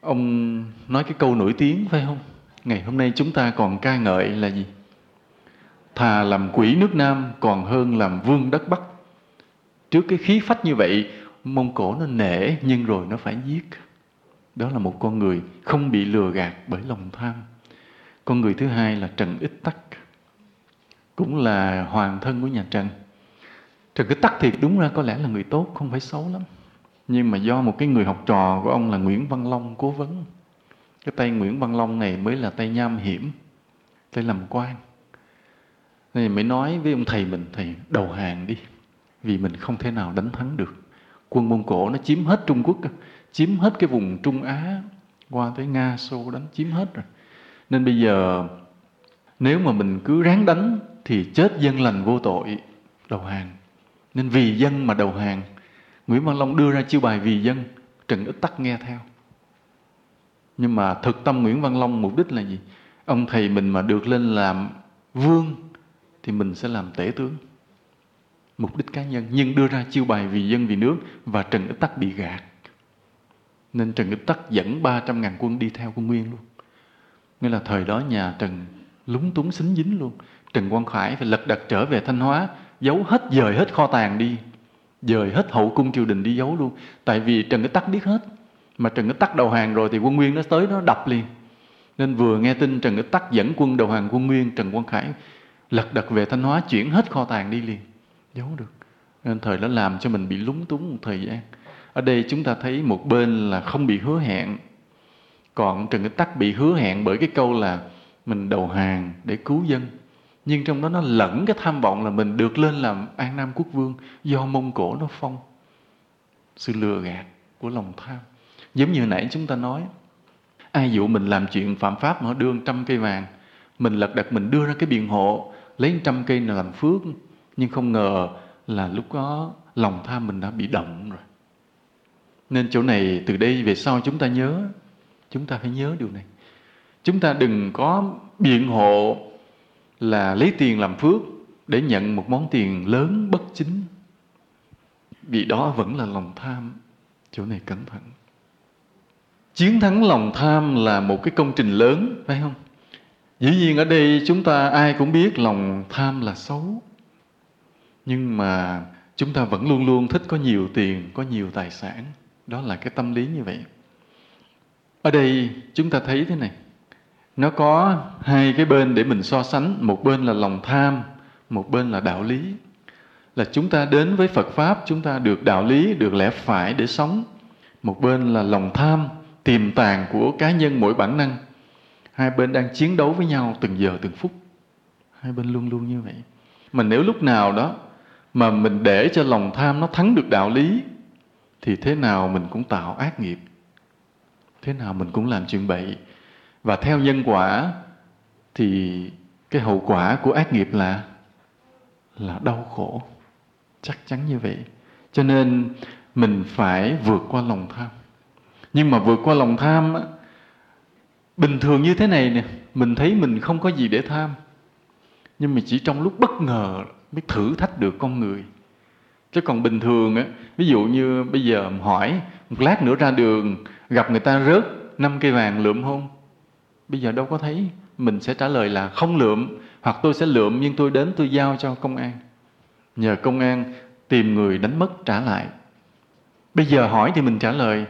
ông nói cái câu nổi tiếng phải không? Ngày hôm nay chúng ta còn ca ngợi là gì? Thà làm quỷ nước Nam còn hơn làm vương đất Bắc. Trước cái khí phách như vậy, Mông Cổ nó nể, nhưng rồi nó phải giết. Đó là một con người không bị lừa gạt bởi lòng tham. Con người thứ hai là Trần Ích Tắc, cũng là hoàng thân của nhà Trần. Trần Ích Tắc thì đúng ra có lẽ là người tốt, không phải xấu lắm. Nhưng mà do một cái người học trò của ông là Nguyễn Văn Long cố vấn. Cái tay Nguyễn Văn Long này mới là tay nham hiểm, tay làm quan thì mới nói với ông thầy mình, thầy, đầu hàng đi, vì mình không thể nào đánh thắng được. Quân Mông Cổ nó chiếm hết Trung Quốc chiếm hết cái vùng Trung Á, qua tới Nga Xô đánh, chiếm hết rồi. Nên bây giờ, nếu mà mình cứ ráng đánh thì chết dân lành vô tội, đầu hàng. Nên vì dân mà đầu hàng, Nguyễn Văn Long đưa ra chiêu bài vì dân, Trần Ích Tắc nghe theo. Nhưng mà thực tâm Nguyễn Văn Long mục đích là gì? Ông thầy mình mà được lên làm vương thì mình sẽ làm tể tướng, mục đích cá nhân, nhưng đưa ra chiêu bài vì dân, vì nước và Trần Ích Tắc bị gạt. Nên Trần Ích Tắc dẫn 300 ngàn quân đi theo quân Nguyên luôn. Nghĩa là thời đó nhà Trần lúng túng xính dính luôn. Trần Quang Khải phải lật đật trở về Thanh Hóa, giấu hết, dời hết kho tàng đi, dời hết hậu cung triều đình đi giấu luôn. Tại vì Trần Ích Tắc biết hết. Mà Trần Ích Tắc đầu hàng rồi thì quân Nguyên nó tới nó đập liền. Nên vừa nghe tin Trần Ích Tắc dẫn quân đầu hàng quân Nguyên, Trần Quang Khải lật đật về Thanh Hóa, chuyển hết kho tàng đi liền. Giấu được. Nên thời đó làm cho mình bị lúng túng một thời gian. Ở đây chúng ta thấy một bên là không bị hứa hẹn, còn Trần cái Tắc bị hứa hẹn bởi cái câu là mình đầu hàng để cứu dân. Nhưng trong đó nó lẫn cái tham vọng là mình được lên làm An Nam quốc vương do Mông Cổ nó phong. Sự lừa gạt của lòng tham. Giống như nãy chúng ta nói, ai dụ mình làm chuyện phạm pháp mà đưa trăm cây vàng, mình lật đật mình đưa ra cái biện hộ lấy trăm cây là làm phước, nhưng không ngờ là lúc đó lòng tham mình đã bị động rồi. Nên chỗ này từ đây về sau chúng ta nhớ, chúng ta phải nhớ điều này. Chúng ta đừng có biện hộ là lấy tiền làm phước để nhận một món tiền lớn bất chính. Vì đó vẫn là lòng tham, chỗ này cẩn thận. Chiến thắng lòng tham là một cái công trình lớn, phải không? Dĩ nhiên ở đây chúng ta ai cũng biết lòng tham là xấu. Nhưng mà chúng ta vẫn luôn luôn thích có nhiều tiền, có nhiều tài sản. Đó là cái tâm lý như vậy. Ở đây chúng ta thấy thế này. Nó có hai cái bên để mình so sánh. Một bên là lòng tham, một bên là đạo lý. Là chúng ta đến với phật pháp, chúng ta được đạo lý, được lẽ phải để sống. Một bên là lòng tham, tiềm tàng của cá nhân mỗi bản năng hai bên đang chiến đấu với nhau từng giờ, từng phút. Hai bên luôn luôn như vậy. Mà nếu lúc nào đó mà mình để cho lòng tham nó thắng được đạo lý, thì thế nào mình cũng tạo ác nghiệp. Thế nào mình cũng làm chuyện bậy. Và theo nhân quả thì cái hậu quả của ác nghiệp là là đau khổ. Chắc chắn như vậy. Cho nên mình phải vượt qua lòng tham. Nhưng mà vượt qua lòng tham bình thường như thế này nè, mình thấy mình không có gì để tham. Nhưng mà chỉ trong lúc bất ngờ mới thử thách được con người. Chứ còn bình thường á, ví dụ như bây giờ hỏi, một lát nữa ra đường, gặp người ta rớt năm cây vàng lượm không? Bây giờ đâu có thấy, mình sẽ trả lời là không lượm, hoặc tôi sẽ lượm nhưng tôi đến tôi giao cho công an. Nhờ công an tìm người đánh mất trả lại. Bây giờ hỏi thì mình trả lời,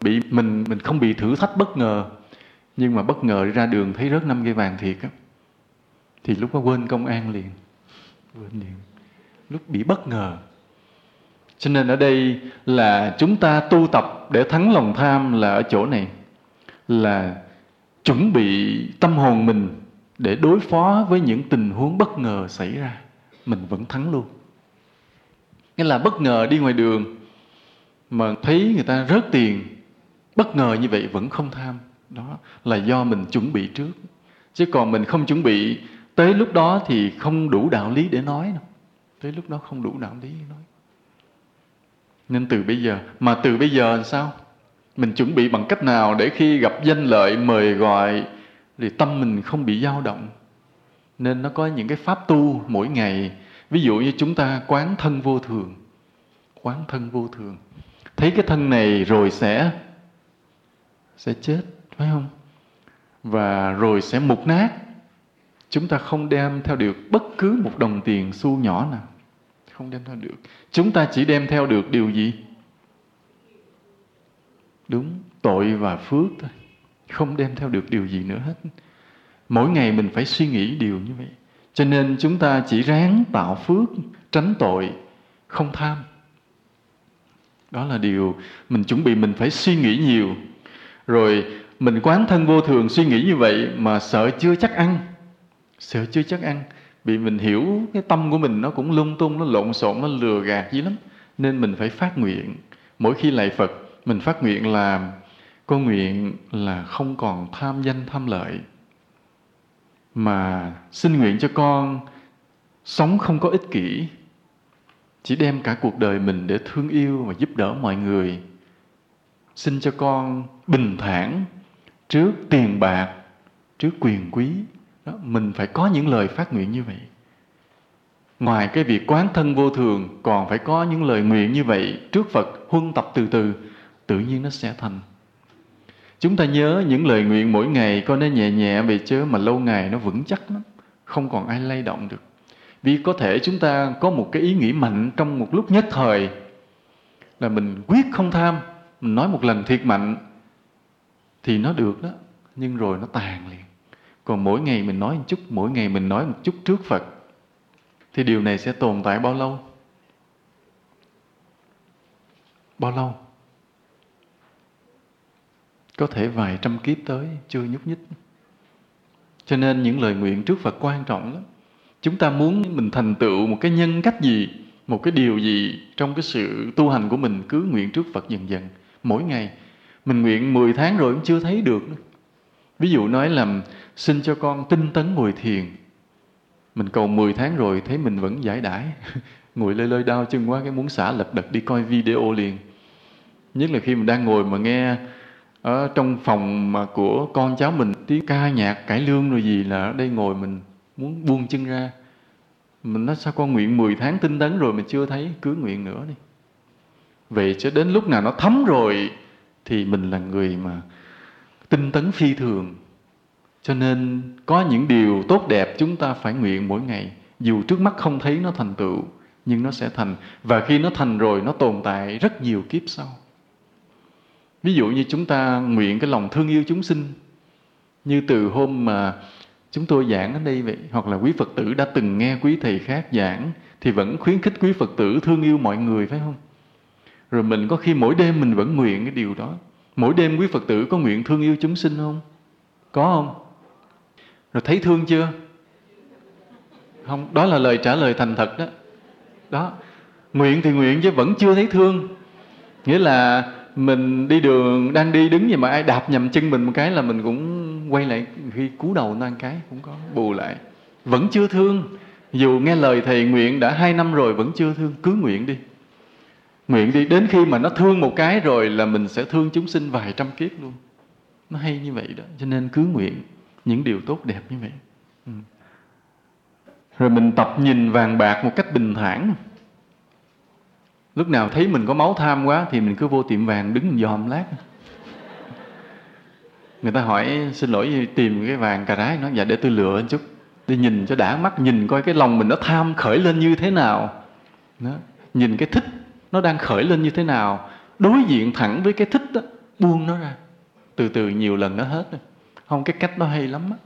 bị mình mình không bị thử thách bất ngờ nhưng mà bất ngờ ra đường thấy rớt năm cây vàng thiệt á, thì lúc đó quên công an liền, quên liền, lúc bị bất ngờ. Cho nên ở đây là chúng ta tu tập để thắng lòng tham là ở chỗ này, là chuẩn bị tâm hồn mình để đối phó với những tình huống bất ngờ xảy ra. Mình vẫn thắng luôn. Nghĩa là bất ngờ đi ngoài đường mà thấy người ta rớt tiền, bất ngờ như vậy vẫn không tham đó, là do mình chuẩn bị trước. Chứ còn mình không chuẩn bị, tới lúc đó thì không đủ đạo lý để nói đâu. Tới lúc đó không đủ đạo lý nói. Nên từ bây giờ, mà từ bây giờ làm sao? Mình chuẩn bị bằng cách nào để khi gặp danh lợi, mời gọi, thì tâm mình không bị dao động? Nên nó có những cái pháp tu mỗi ngày. Ví dụ như chúng ta quán thân vô thường. Quán thân vô thường. Thấy cái thân này rồi sẽ sẽ chết phải không? Và rồi sẽ mục nát. Chúng ta không đem theo được bất cứ một đồng tiền xu nhỏ nào. Không đem theo được. Chúng ta chỉ đem theo được điều gì? Đúng, tội và phước thôi. Không đem theo được điều gì nữa hết. Mỗi ngày mình phải suy nghĩ điều như vậy. Cho nên chúng ta chỉ ráng tạo phước, tránh tội, không tham. Đó là điều mình chuẩn bị mình phải suy nghĩ nhiều. Rồi mình quán thân vô thường suy nghĩ như vậy mà sợ chưa chắc ăn. Sợ chưa chắc ăn. Vì mình hiểu cái tâm của mình nó cũng lung tung, nó lộn xộn, nó lừa gạt dữ lắm. Nên mình phải phát nguyện. Mỗi khi lạy phật, mình phát nguyện là, con nguyện là không còn tham danh tham lợi, mà xin nguyện cho con sống không có ích kỷ. Chỉ đem cả cuộc đời mình để thương yêu và giúp đỡ mọi người. Xin cho con bình thản trước tiền bạc trước quyền quý đó, mình phải có những lời phát nguyện như vậy. Ngoài cái việc quán thân vô thường còn phải có những lời nguyện như vậy trước phật huân tập từ từ tự nhiên nó sẽ thành. Chúng ta nhớ những lời nguyện mỗi ngày có nó nhẹ nhẹ về chớ mà lâu ngày nó vững chắc lắm không còn ai lay động được. Vì có thể chúng ta có một cái ý nghĩ mạnh trong một lúc nhất thời là mình quyết không tham mình nói một lần thiệt mạnh thì nó được đó, nhưng rồi nó tàn liền. Còn mỗi ngày mình nói một chút, mỗi ngày mình nói một chút trước phật, thì điều này sẽ tồn tại bao lâu? Bao lâu? Có thể vài trăm kiếp tới, chưa nhúc nhích. Cho nên những lời nguyện trước phật quan trọng lắm. Chúng ta muốn mình thành tựu một cái nhân cách gì, một cái điều gì trong cái sự tu hành của mình cứ nguyện trước phật dần dần. Mỗi ngày mình nguyện 10 tháng rồi cũng chưa thấy được. Ví dụ nói là xin cho con tinh tấn ngồi thiền. Mình cầu 10 tháng rồi thấy mình vẫn giải đãi. Ngồi lơi lơi đau chân quá, cái muốn xả lật đật đi coi video liền. Nhất là khi mình đang ngồi mà nghe ở trong phòng mà của con cháu mình tiếng ca nhạc cải lương rồi gì là ở đây ngồi mình muốn buông chân ra. Mình nói, sao con nguyện 10 tháng tinh tấn rồi mà chưa thấy? Cứ nguyện nữa đi. Vậy cho đến lúc nào nó thấm rồi thì mình là người mà tinh tấn phi thường. Cho nên có những điều tốt đẹp chúng ta phải nguyện mỗi ngày. Dù trước mắt không thấy nó thành tựu, nhưng nó sẽ thành. Và khi nó thành rồi, nó tồn tại rất nhiều kiếp sau. Ví dụ như chúng ta nguyện cái lòng thương yêu chúng sinh. Như từ hôm mà chúng tôi giảng ở đây vậy, hoặc là quý phật tử đã từng nghe quý thầy khác giảng, thì vẫn khuyến khích quý phật tử thương yêu mọi người, phải không? Rồi mình có khi mỗi đêm mình vẫn nguyện cái điều đó. Mỗi đêm quý phật tử có nguyện thương yêu chúng sinh không? Có không? Rồi thấy thương chưa? Không, đó là lời trả lời thành thật đó. Đó, nguyện thì nguyện chứ vẫn chưa thấy thương. Nghĩa là mình đi đường, đang đi đứng gì mà ai đạp nhầm chân mình một cái là mình cũng quay lại khi cú đầu nó cái cũng có bù lại. Vẫn chưa thương. Dù nghe lời thầy nguyện đã hai năm rồi vẫn chưa thương. Cứ nguyện đi nguyện đi. Đến khi mà nó thương một cái rồi là mình sẽ thương chúng sinh vài trăm kiếp luôn. Nó hay như vậy đó. Cho nên cứ nguyện những điều tốt đẹp như vậy. Ừ. rồi mình tập nhìn vàng bạc một cách bình thản. Lúc nào thấy mình có máu tham quá thì mình cứ vô tiệm vàng đứng dòm lát. Người ta hỏi, xin lỗi, tìm cái vàng cà rái. Nó dạ để tôi lựa một chút. Đi nhìn cho đã mắt, nhìn coi cái lòng mình nó tham khởi lên như thế nào. Đó. nhìn cái thích nó đang khởi lên như thế nào? Đối diện thẳng với cái thích đó, buông nó ra. Từ từ nhiều lần nó hết rồi. Không, cái cách đó hay lắm đó.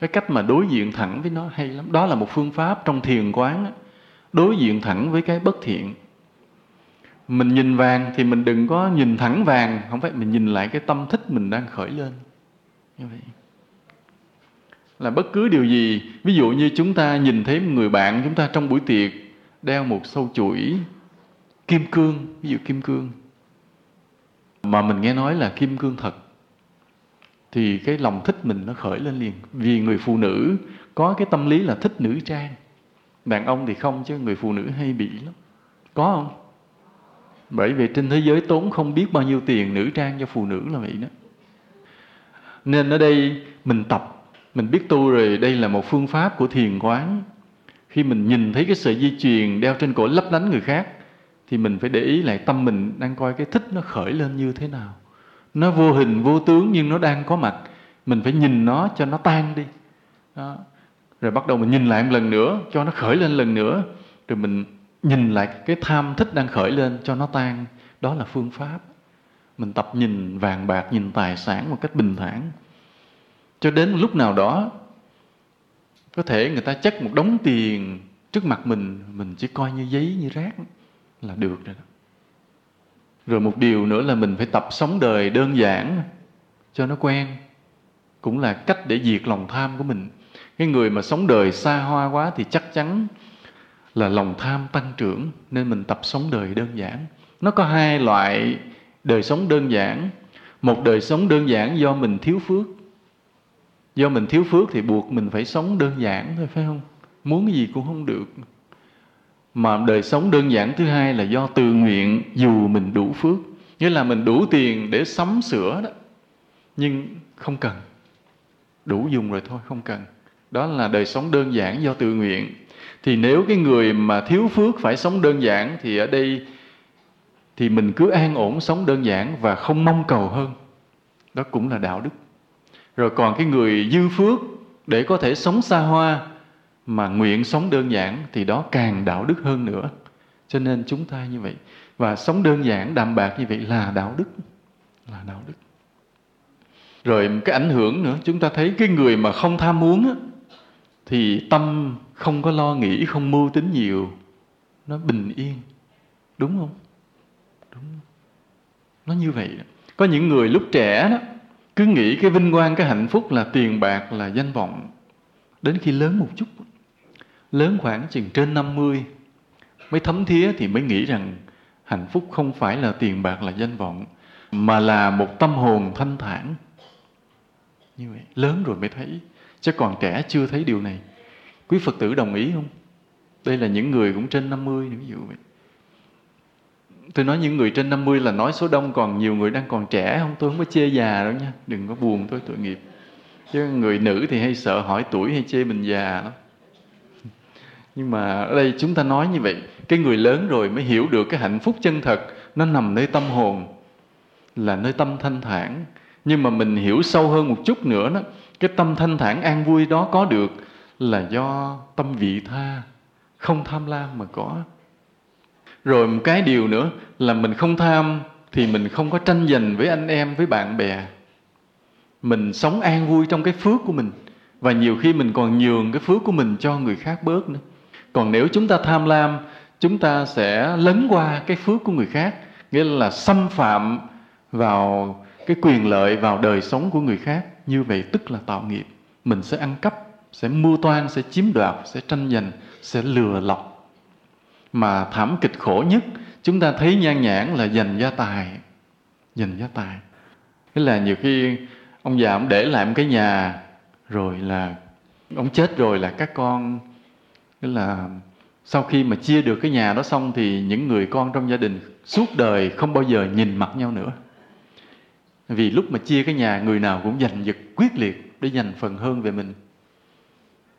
cái cách mà đối diện thẳng với nó hay lắm. Đó là một phương pháp trong thiền quán đó. đối diện thẳng với cái bất thiện. Mình nhìn vàng thì mình đừng có nhìn thẳng vàng. Không phải, mình nhìn lại cái tâm thích mình đang khởi lên. Như vậy. Là bất cứ điều gì, ví dụ như chúng ta nhìn thấy người bạn chúng ta trong buổi tiệc đeo một sâu chuỗi kim cương, ví dụ kim cương. Mà mình nghe nói là kim cương thật, thì cái lòng thích mình nó khởi lên liền. Vì người phụ nữ có cái tâm lý là thích nữ trang. Đàn ông thì không, chứ người phụ nữ hay bị lắm. Có không? Bởi vì trên thế giới tốn không biết bao nhiêu tiền nữ trang cho phụ nữ là vậy đó. Nên ở đây mình tập, mình biết tu rồi, đây là một phương pháp của thiền quán. Khi mình nhìn thấy cái sợi dây chuyền đeo trên cổ lấp lánh người khác thì mình phải để ý lại tâm mình đang coi cái thích nó khởi lên như thế nào. Nó vô hình, vô tướng nhưng nó đang có mặt. Mình phải nhìn nó cho nó tan đi. Đó. rồi bắt đầu mình nhìn lại một lần nữa, cho nó khởi lên lần nữa. Rồi mình nhìn lại cái tham thích đang khởi lên cho nó tan. Đó là phương pháp. Mình tập nhìn vàng bạc, nhìn tài sản một cách bình thản. Cho đến lúc nào đó, có thể người ta chất một đống tiền trước mặt mình mình chỉ coi như giấy, như rác là được rồi đó. Rồi một điều nữa là mình phải tập sống đời đơn giản cho nó quen. Cũng là cách để diệt lòng tham của mình. Cái người mà sống đời xa hoa quá thì chắc chắn là lòng tham tăng trưởng, nên mình tập sống đời đơn giản. Nó có hai loại đời sống đơn giản. Một đời sống đơn giản do mình thiếu phước. Do mình thiếu phước thì buộc mình phải sống đơn giản thôi, phải không? Muốn gì cũng không được mà đời sống đơn giản thứ hai là do tự nguyện dù mình đủ phước. Nghĩa là mình đủ tiền để sắm sửa đó. Nhưng không cần. Đủ dùng rồi thôi, không cần. Đó là đời sống đơn giản do tự nguyện. Thì nếu cái người mà thiếu phước phải sống đơn giản thì ở đây thì mình cứ an ổn sống đơn giản và không mong cầu hơn. Đó cũng là đạo đức. Rồi còn cái người dư phước để có thể sống xa hoa mà nguyện sống đơn giản thì đó càng đạo đức hơn nữa. Cho nên chúng ta như vậy. Và sống đơn giản đạm bạc như vậy là đạo đức. Là đạo đức. Rồi cái ảnh hưởng nữa chúng ta thấy cái người mà không tham muốn á, thì tâm không có lo nghĩ không mưu tính nhiều. Nó bình yên. Đúng không? Đúng. Nó như vậy. Đó. có những người lúc trẻ đó cứ nghĩ cái vinh quang cái hạnh phúc là tiền bạc là danh vọng. Đến khi lớn một chút lớn khoảng chừng trên 50 mới thấm thía thì mới nghĩ rằng hạnh phúc không phải là tiền bạc, là danh vọng, mà là một tâm hồn thanh thản. Như vậy, lớn rồi mới thấy. Chứ còn trẻ chưa thấy điều này. Quý phật tử đồng ý không? Đây là những người cũng trên 50 ví dụ vậy. Tôi nói những người trên 50 là nói số đông, còn nhiều người đang còn trẻ không? Tôi không có chê già đâu nha. Đừng có buồn tôi, tội nghiệp. Chứ người nữ thì hay sợ hỏi tuổi hay chê mình già lắm nhưng mà ở đây chúng ta nói như vậy, cái người lớn rồi mới hiểu được cái hạnh phúc chân thật, nó nằm nơi tâm hồn, là nơi tâm thanh thản. Nhưng mà mình hiểu sâu hơn một chút nữa đó, cái tâm thanh thản an vui đó có được là do tâm vị tha, không tham lam mà có. Rồi một cái điều nữa là mình không tham thì mình không có tranh giành với anh em, với bạn bè. Mình sống an vui trong cái phước của mình, và nhiều khi mình còn nhường cái phước của mình cho người khác bớt nữa còn nếu chúng ta tham lam, chúng ta sẽ lấn qua cái phước của người khác, nghĩa là xâm phạm vào cái quyền lợi vào đời sống của người khác. Như vậy tức là tạo nghiệp. Mình sẽ ăn cắp, sẽ mưu toan, sẽ chiếm đoạt, sẽ tranh giành, sẽ lừa lọc. Mà thảm kịch khổ nhất, chúng ta thấy nhan nhãn là giành gia tài. Giành gia tài. Tức là nhiều khi ông già ông để lại một cái nhà, rồi là ông chết rồi là các con tức là sau khi mà chia được cái nhà đó xong thì những người con trong gia đình suốt đời không bao giờ nhìn mặt nhau nữa. Vì lúc mà chia cái nhà, người nào cũng giành giật quyết liệt để giành phần hơn về mình.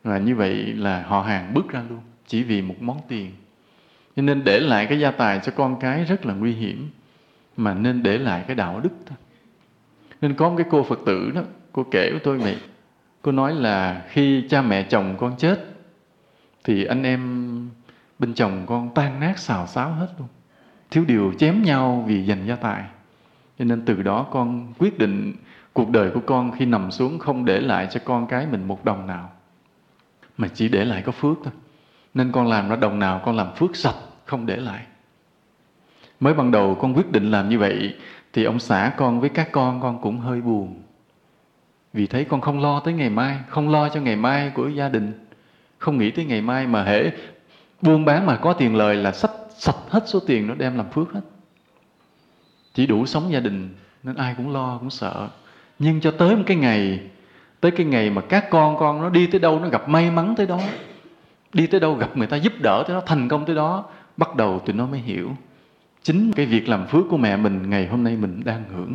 Và như vậy là họ hàng bước ra luôn, chỉ vì một món tiền. Cho nên để lại cái gia tài cho con cái rất là nguy hiểm, mà nên để lại cái đạo đức thôi. Nên có một cái cô phật tử đó, cô kể với tôi vậy. Cô nói là khi cha mẹ chồng con chết thì anh em bên chồng con tan nát xào xáo hết luôn. Thiếu điều chém nhau vì giành gia tài. Cho nên từ đó con quyết định cuộc đời của con khi nằm xuống không để lại cho con cái mình một đồng nào. Mà chỉ để lại có phước thôi. Nên con làm ra đồng nào, con làm phước sạch, không để lại. Mới ban đầu con quyết định làm như vậy, thì ông xã con với các con con cũng hơi buồn. Vì thấy con không lo tới ngày mai, không lo cho ngày mai của gia đình không nghĩ tới ngày mai mà hễ buôn bán mà có tiền lời là sách sạch hết số tiền nó đem làm phước hết. Chỉ đủ sống gia đình nên ai cũng lo, cũng sợ. Nhưng cho tới một cái ngày, tới cái ngày mà các con con nó đi tới đâu, nó gặp may mắn tới đó, đi tới đâu gặp người ta giúp đỡ tới đó, thành công tới đó, bắt đầu tụi nó mới hiểu chính cái việc làm phước của mẹ mình ngày hôm nay mình đang hưởng.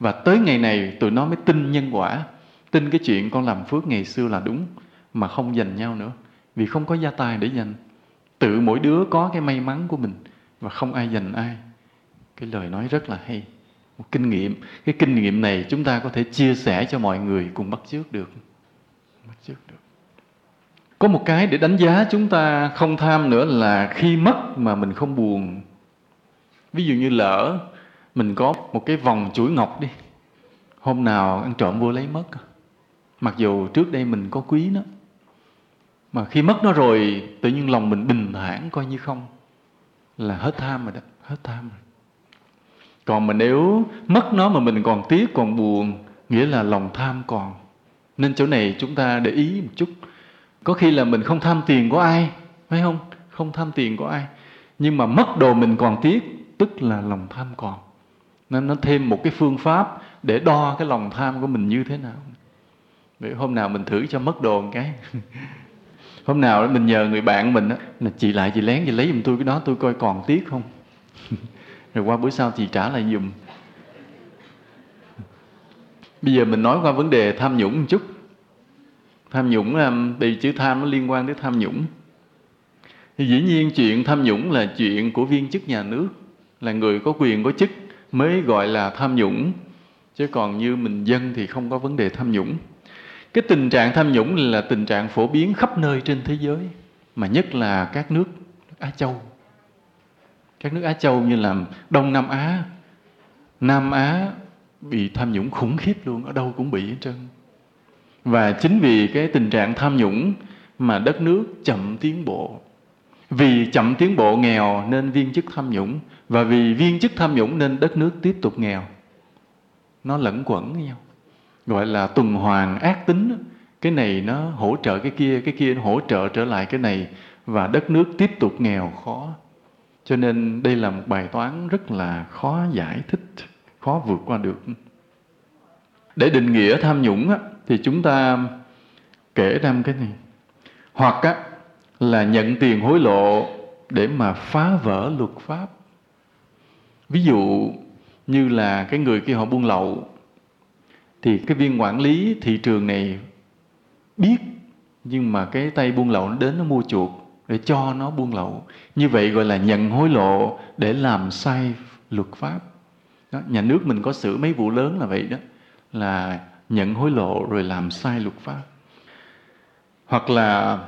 Và tới ngày này tụi nó mới tin nhân quả, tin cái chuyện con làm phước ngày xưa là đúng mà không dành nhau nữa. Vì không có gia tài để dành tự mỗi đứa có cái may mắn của mình và không ai dành ai. Cái lời nói rất là hay. Một kinh nghiệm. Cái kinh nghiệm này chúng ta có thể chia sẻ cho mọi người cùng bắt chước được. Bắt chước được. Có một cái để đánh giá chúng ta không tham nữa là khi mất mà mình không buồn. Ví dụ như lỡ mình có một cái vòng chuỗi ngọc đi. Hôm nào ăn trộm vô lấy mất. Mặc dù trước đây mình có quý nó mà khi mất nó rồi, tự nhiên lòng mình bình thản coi như không. Là hết tham rồi đó, hết tham rồi. Còn mà nếu mất nó mà mình còn tiếc, còn buồn, nghĩa là lòng tham còn. Nên chỗ này chúng ta để ý một chút. Có khi là mình không tham tiền của ai, phải không? Không tham tiền của ai. Nhưng mà mất đồ mình còn tiếc, tức là lòng tham còn. Nên nó thêm một cái phương pháp để đo cái lòng tham của mình như thế nào. Vậy hôm nào mình thử cho mất đồ một cái. hôm nào đó mình nhờ người bạn mình á. Là chị lại chị lén chị lấy giùm tôi cái đó tôi coi còn tiếc không? Rồi qua bữa sau chị trả lại giùm. Bây giờ mình nói qua vấn đề tham nhũng một chút. Tham nhũng vì chữ tham nó liên quan đến tham nhũng. Thì dĩ nhiên chuyện tham nhũng là chuyện của viên chức nhà nước là người có quyền có chức mới gọi là tham nhũng. Chứ còn như mình dân thì không có vấn đề tham nhũng cái tình trạng tham nhũng là tình trạng phổ biến khắp nơi trên thế giới, mà nhất là các nước Á Châu. Các nước Á Châu như là Đông Nam Á Nam Á bị tham nhũng khủng khiếp luôn, ở đâu cũng bị hết trơn. Và chính vì cái tình trạng tham nhũng mà đất nước chậm tiến bộ. Vì chậm tiến bộ nghèo nên viên chức tham nhũng, và vì viên chức tham nhũng nên đất nước tiếp tục nghèo. Nó lẫn quẩn với nhau gọi là tuần hoàn ác tính cái này nó hỗ trợ cái kia cái kia nó hỗ trợ trở lại cái này và đất nước tiếp tục nghèo khó. Cho nên đây là một bài toán rất là khó giải thích khó vượt qua được. Để định nghĩa tham nhũng á, thì chúng ta kể ra cái này. Hoặc á, là nhận tiền hối lộ để mà phá vỡ luật pháp. Ví dụ như là cái người kia họ buôn lậu thì cái viên quản lý thị trường này biết nhưng mà cái tay buôn lậu nó đến nó mua chuộc để cho nó buôn lậu. Như vậy gọi là nhận hối lộ để làm sai luật pháp. Đó, nhà nước mình có xử mấy vụ lớn là vậy đó là nhận hối lộ rồi làm sai luật pháp. Hoặc là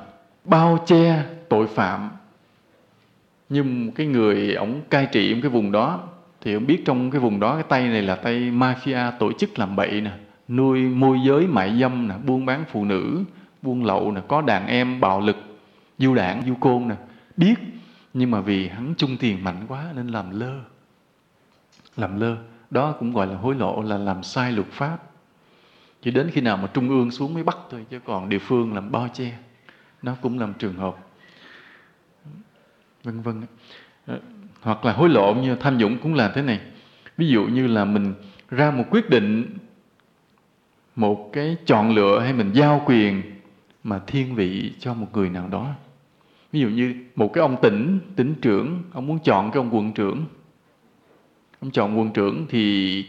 bao che tội phạm. Nhưng cái người ổng cai trị cái vùng đó thì ông biết trong cái vùng đó, cái tay này là tay mafia tổ chức làm bậy nè, nuôi môi giới mại dâm nè, buôn bán phụ nữ, buôn lậu nè, có đàn em, bạo lực, du đảng, du côn nè. Biết, nhưng mà vì hắn chung tiền mạnh quá nên làm lơ. Làm lơ, đó cũng gọi là hối lộ, là làm sai luật pháp. Chỉ đến khi nào mà trung ương xuống mới bắt thôi, chứ còn địa phương làm bao che, nó cũng làm trường hợp. Vân vân hoặc là hối lộ như tham nhũng cũng là thế này. Ví dụ như là mình ra một quyết định, một cái chọn lựa hay mình giao quyền mà thiên vị cho một người nào đó. Ví dụ như một cái ông tỉnh tỉnh trưởng, ông muốn chọn cái ông quận trưởng. Ông chọn quận trưởng thì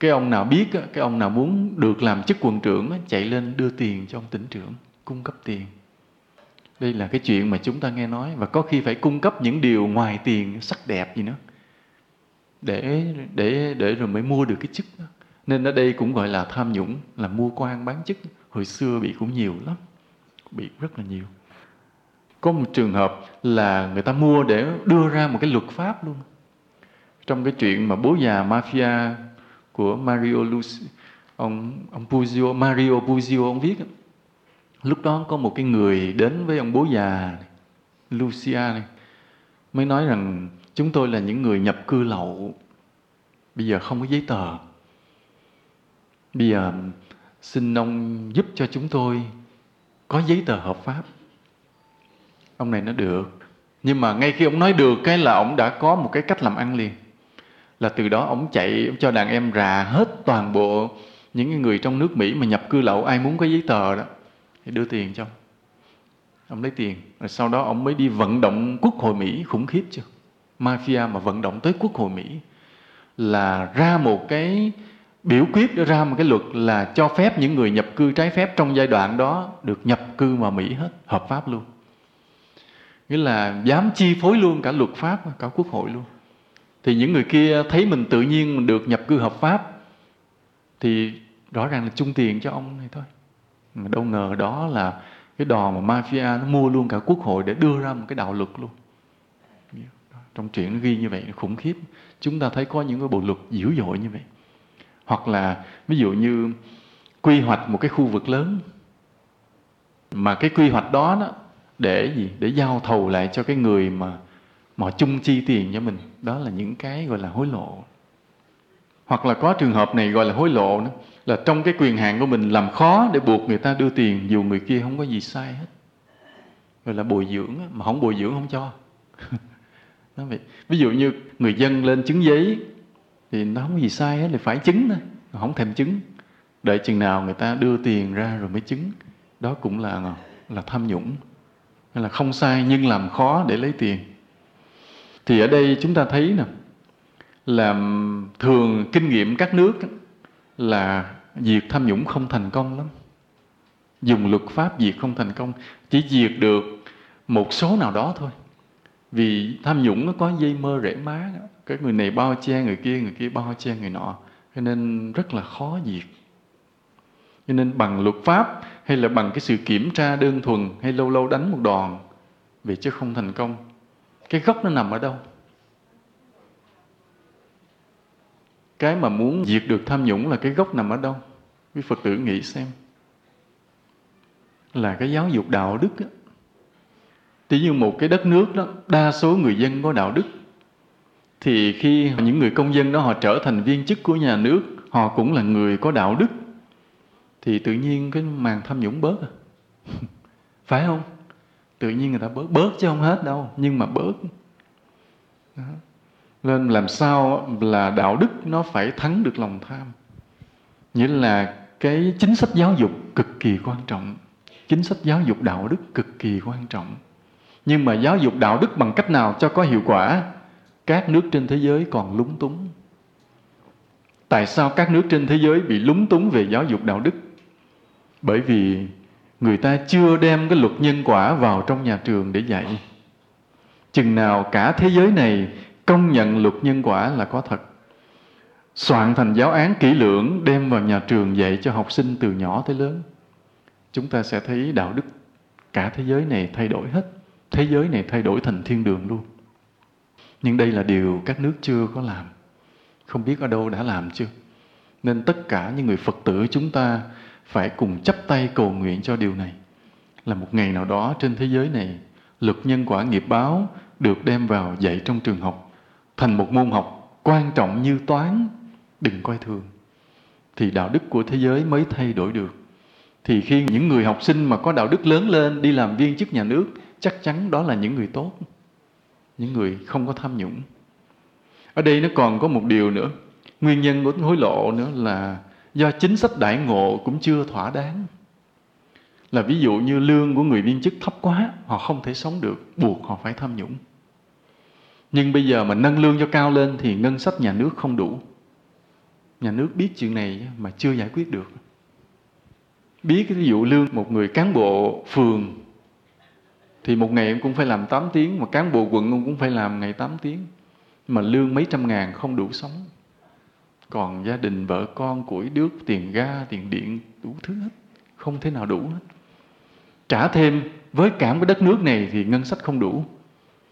cái ông nào biết cái ông nào muốn được làm chức quận trưởng chạy lên đưa tiền cho ông tỉnh trưởng, cung cấp tiền đây là cái chuyện mà chúng ta nghe nói và có khi phải cung cấp những điều ngoài tiền sắc đẹp gì nữa để để để rồi mới mua được cái chức đó. nên ở đây cũng gọi là tham nhũng là mua quan bán chức. Hồi xưa bị cũng nhiều lắm bị rất là nhiều. Có một trường hợp là người ta mua để đưa ra một cái luật pháp luôn. Trong cái chuyện mà bố già mafia của Mario Luci ông ông Puzio, Mario Puzio ông viết lúc đó có một cái người đến với ông bố già Lucia này, mới nói rằng, chúng tôi là những người nhập cư lậu. Bây giờ không có giấy tờ. Bây giờ, xin ông giúp cho chúng tôi có giấy tờ hợp pháp. Ông này nó được. Nhưng mà ngay khi ông nói được cái là ông đã có một cái cách làm ăn liền. Là từ đó ông chạy, ông cho đàn em rà hết toàn bộ những người trong nước Mỹ mà nhập cư lậu, ai muốn có giấy tờ đó thì đưa tiền cho ông. Lấy tiền, rồi sau đó ông mới đi vận động quốc hội Mỹ khủng khiếp chưa? Mafia mà vận động tới quốc hội Mỹ là ra một cái biểu quyết, ra một cái luật là cho phép những người nhập cư trái phép trong giai đoạn đó được nhập cư vào Mỹ hết, hợp pháp luôn. Nghĩa là dám chi phối luôn cả luật pháp, cả quốc hội luôn. Thì những người kia thấy mình tự nhiên được nhập cư hợp pháp, thì rõ ràng là chung tiền cho ông này thôi mà đâu ngờ đó là cái đò mà mafia nó mua luôn cả quốc hội để đưa ra một cái đạo luật luôn. Trong truyện nó ghi như vậy nó khủng khiếp. Chúng ta thấy có những cái bộ luật dữ dội như vậy. Hoặc là ví dụ như quy hoạch một cái khu vực lớn. Mà cái quy hoạch đó, đó để gì? Để giao thầu lại cho cái người mà mà chung chi tiền cho mình. Đó là những cái gọi là hối lộ. Hoặc là có trường hợp này gọi là hối lộ nữa là trong cái quyền hạn của mình làm khó để buộc người ta đưa tiền, dù người kia không có gì sai hết. Gọi là bồi dưỡng mà không bồi dưỡng không cho. Vậy. ví dụ như người dân lên chứng giấy thì nó không có gì sai hết thì phải chứng thôi không thèm chứng. Đợi chừng nào người ta đưa tiền ra rồi mới chứng. Đó cũng là là tham nhũng. Hay là không sai nhưng làm khó để lấy tiền. Thì ở đây chúng ta thấy nè, là thường kinh nghiệm các nước là diệt tham nhũng không thành công lắm. Dùng luật pháp diệt không thành công, chỉ diệt được một số nào đó thôi. Vì tham nhũng nó có dây mơ rễ má, cái người này bao che người kia người kia bao che người nọ, cho nên rất là khó diệt. Cho nên bằng luật pháp hay là bằng cái sự kiểm tra đơn thuần hay lâu lâu đánh một đòn vì chứ không thành công, cái gốc nó nằm ở đâu? Cái mà muốn diệt được tham nhũng là cái gốc nằm ở đâu quý phật tử nghĩ xem là cái giáo dục đạo đức á. Tí như một cái đất nước đó, đa số người dân có đạo đức. Thì khi những người công dân đó họ trở thành viên chức của nhà nước, họ cũng là người có đạo đức. Thì tự nhiên cái màn tham nhũng bớt à. Phải không? Tự nhiên người ta bớt, bớt chứ không hết đâu, nhưng mà bớt. Đó. Nên làm sao là đạo đức nó phải thắng được lòng tham. Nghĩa là cái chính sách giáo dục cực kỳ quan trọng. Chính sách giáo dục đạo đức cực kỳ quan trọng. Nhưng mà giáo dục đạo đức bằng cách nào cho có hiệu quả? Các nước trên thế giới còn lúng túng. Tại sao các nước trên thế giới bị lúng túng về giáo dục đạo đức? Bởi vì người ta chưa đem cái luật nhân quả vào trong nhà trường để dạy. Chừng nào cả thế giới này công nhận luật nhân quả là có thật. Soạn thành giáo án kỹ lưỡng đem vào nhà trường dạy cho học sinh từ nhỏ tới lớn. Chúng ta sẽ thấy đạo đức cả thế giới này thay đổi hết thế giới này thay đổi thành thiên đường luôn. Nhưng đây là điều các nước chưa có làm. Không biết ở đâu đã làm chưa. Nên tất cả những người Phật tử chúng ta phải cùng chấp tay cầu nguyện cho điều này. Là một ngày nào đó trên thế giới này, luật nhân quả nghiệp báo được đem vào dạy trong trường học thành một môn học quan trọng như toán, đừng coi thường. Thì đạo đức của thế giới mới thay đổi được. Thì khi những người học sinh mà có đạo đức lớn lên đi làm viên chức nhà nước chắc chắn đó là những người tốt những người không có tham nhũng ở đây nó còn có một điều nữa nguyên nhân của hối lộ nữa là do chính sách đại ngộ cũng chưa thỏa đáng là ví dụ như lương của người viên chức thấp quá họ không thể sống được buộc họ phải tham nhũng nhưng bây giờ mà nâng lương cho cao lên thì ngân sách nhà nước không đủ. Nhà nước biết chuyện này mà chưa giải quyết được. Biết cái ví dụ lương một người cán bộ phường, thì một ngày em cũng phải làm 8 tiếng, mà cán bộ quận ông cũng phải làm ngày 8 tiếng. Mà lương mấy trăm ngàn không đủ sống. Còn gia đình, vợ con, củi đước tiền ga, tiền điện, đủ thứ hết. Không thể nào đủ hết. Trả thêm, với cả cái đất nước này thì ngân sách không đủ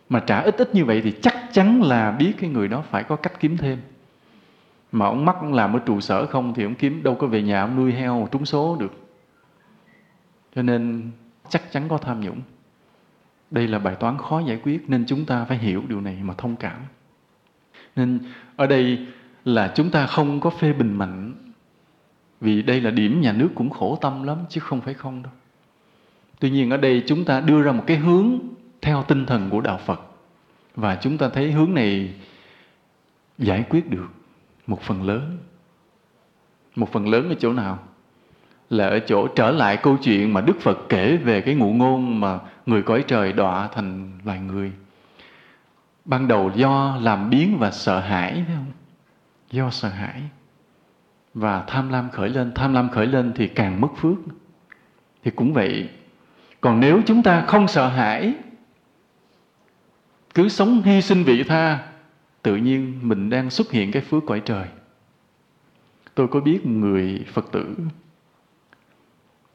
mà trả ít ít như vậy thì chắc chắn là biết cái người đó phải có cách kiếm thêm mà ông mắc ông làm ở trụ sở không thì ông kiếm đâu có về nhà, ông nuôi heo trúng số được cho nên chắc chắn có tham nhũng đây là bài toán khó giải quyết nên chúng ta phải hiểu điều này mà thông cảm. Nên ở đây là chúng ta không có phê bình mạnh, vì đây là điểm nhà nước cũng khổ tâm lắm chứ không phải không đâu. Tuy nhiên ở đây chúng ta đưa ra một cái hướng theo tinh thần của Đạo Phật. Và chúng ta thấy hướng này giải quyết được một phần lớn. Một phần lớn ở chỗ nào? Là ở chỗ trở lại câu chuyện mà Đức Phật kể về cái ngụ ngôn mà người cõi trời đọa thành loài người. Ban đầu do làm biến và sợ hãi, phải không? Do sợ hãi. Và tham lam khởi lên. Tham lam khởi lên thì càng mất phước. Thì cũng vậy. Còn nếu chúng ta không sợ hãi cứ sống hy sinh vị tha, tự nhiên mình đang xuất hiện cái phước cõi trời. Tôi có biết người phật tử,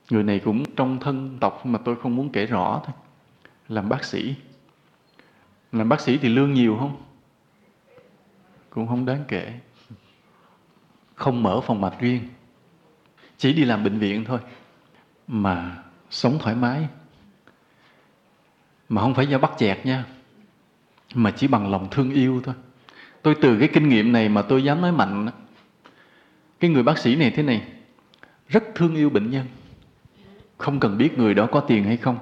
người này cũng trong thân tộc mà tôi không muốn kể rõ thôi. Làm bác sĩ. Làm bác sĩ thì lương nhiều không? Cũng không đáng kể. Không mở phòng mạch riêng. Chỉ đi làm bệnh viện thôi. Mà sống thoải mái. Mà không phải do bắt chẹt nha mà chỉ bằng lòng thương yêu thôi. Tôi từ cái kinh nghiệm này mà tôi dám nói mạnh cái người bác sĩ này thế này, rất thương yêu bệnh nhân. Không cần biết người đó có tiền hay không.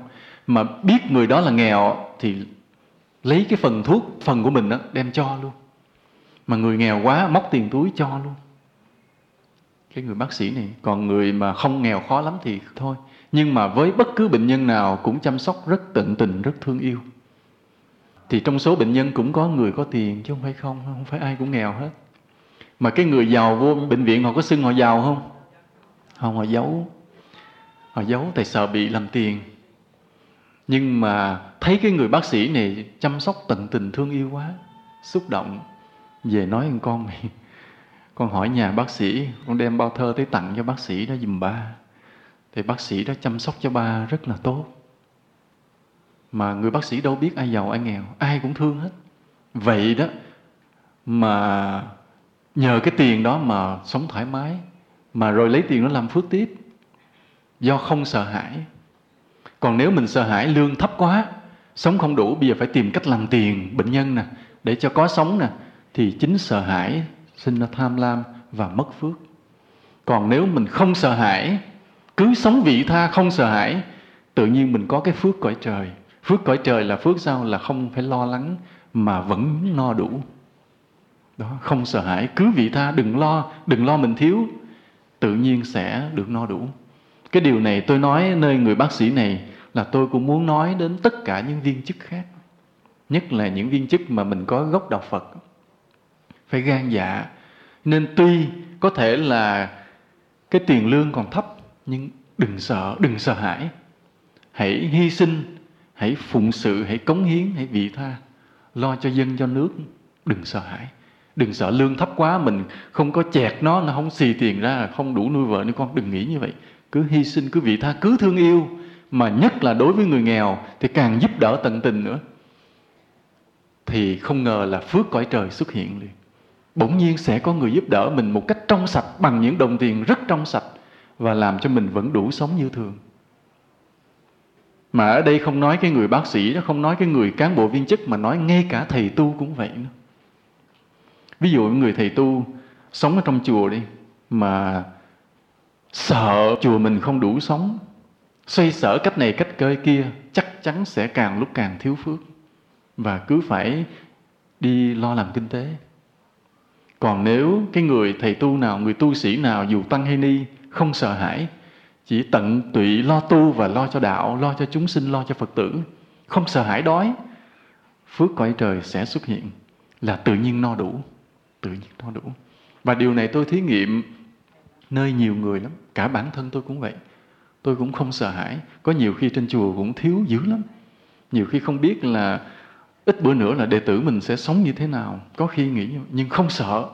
Mà biết người đó là nghèo thì lấy cái phần thuốc, phần của mình đó đem cho luôn. Mà người nghèo quá, móc tiền túi cho luôn. Cái người bác sĩ này, còn người mà không nghèo khó lắm thì thôi. Nhưng mà với bất cứ bệnh nhân nào cũng chăm sóc rất tận tình, rất thương yêu thì trong số bệnh nhân cũng có người có tiền chứ không phải không không phải ai cũng nghèo hết. Mà cái người giàu vô bệnh viện, họ có xưng họ giàu không? Không, họ giấu. Họ giấu tại sợ bị làm tiền. Nhưng mà thấy cái người bác sĩ này chăm sóc tận tình, thương yêu quá, xúc động, về nói với con mày, con hỏi nhà bác sĩ, con đem bao thơ tới tặng cho bác sĩ đó dùm ba. Thì bác sĩ đó chăm sóc cho ba rất là tốt mà người bác sĩ đâu biết ai giàu, ai nghèo, ai cũng thương hết. Vậy đó, mà nhờ cái tiền đó mà sống thoải mái, mà rồi lấy tiền đó làm phước tiếp, do không sợ hãi. Còn nếu mình sợ hãi, lương thấp quá, sống không đủ, bây giờ phải tìm cách làm tiền, bệnh nhân nè, để cho có sống nè, thì chính sợ hãi sinh ra tham lam và mất phước. Còn nếu mình không sợ hãi, cứ sống vị tha, không sợ hãi, tự nhiên mình có cái phước cõi trời phước cõi trời là phước sao? Là không phải lo lắng mà vẫn no đủ. Đó, không sợ hãi. Cứ vị tha, đừng lo đừng lo mình thiếu. Tự nhiên sẽ được no đủ. Cái điều này tôi nói nơi người bác sĩ này là tôi cũng muốn nói đến tất cả những viên chức khác. Nhất là những viên chức mà mình có gốc đạo phật. Phải gan dạ. Nên tuy có thể là cái tiền lương còn thấp, nhưng đừng sợ đừng sợ hãi. Hãy hy sinh hãy phụng sự, hãy cống hiến, hãy vị tha. Lo cho dân, cho nước. Đừng sợ hãi. Đừng sợ lương thấp quá, mình không có chẹt nó nó không xì tiền ra, không đủ nuôi vợ nữa con. Đừng nghĩ như vậy. Cứ hy sinh, cứ vị tha, cứ thương yêu. Mà nhất là đối với người nghèo thì càng giúp đỡ tận tình nữa. Thì không ngờ là phước cõi trời xuất hiện liền. Bỗng nhiên sẽ có người giúp đỡ mình một cách trong sạch, bằng những đồng tiền rất trong sạch, và làm cho mình vẫn đủ sống như thường mà ở đây không nói cái người bác sĩ nó không nói cái người cán bộ viên chức, mà nói ngay cả thầy tu cũng vậy nữa. Ví dụ người thầy tu sống ở trong chùa đi, mà sợ chùa mình không đủ sống, xoay sở cách này cách cơi kia, chắc chắn sẽ càng lúc càng thiếu phước, và cứ phải đi lo làm kinh tế. Còn nếu cái người thầy tu nào, người tu sĩ nào dù tăng hay ni, không sợ hãi chỉ tận tụy lo tu và lo cho đạo, lo cho chúng sinh, lo cho phật tử. Không sợ hãi đói, phước cõi trời sẽ xuất hiện là tự nhiên no đủ, tự nhiên no đủ. Và điều này tôi thí nghiệm nơi nhiều người lắm, cả bản thân tôi cũng vậy. Tôi cũng không sợ hãi, có nhiều khi trên chùa cũng thiếu dữ lắm. Nhiều khi không biết là ít bữa nữa là đệ tử mình sẽ sống như thế nào, có khi nghĩ nhưng không sợ.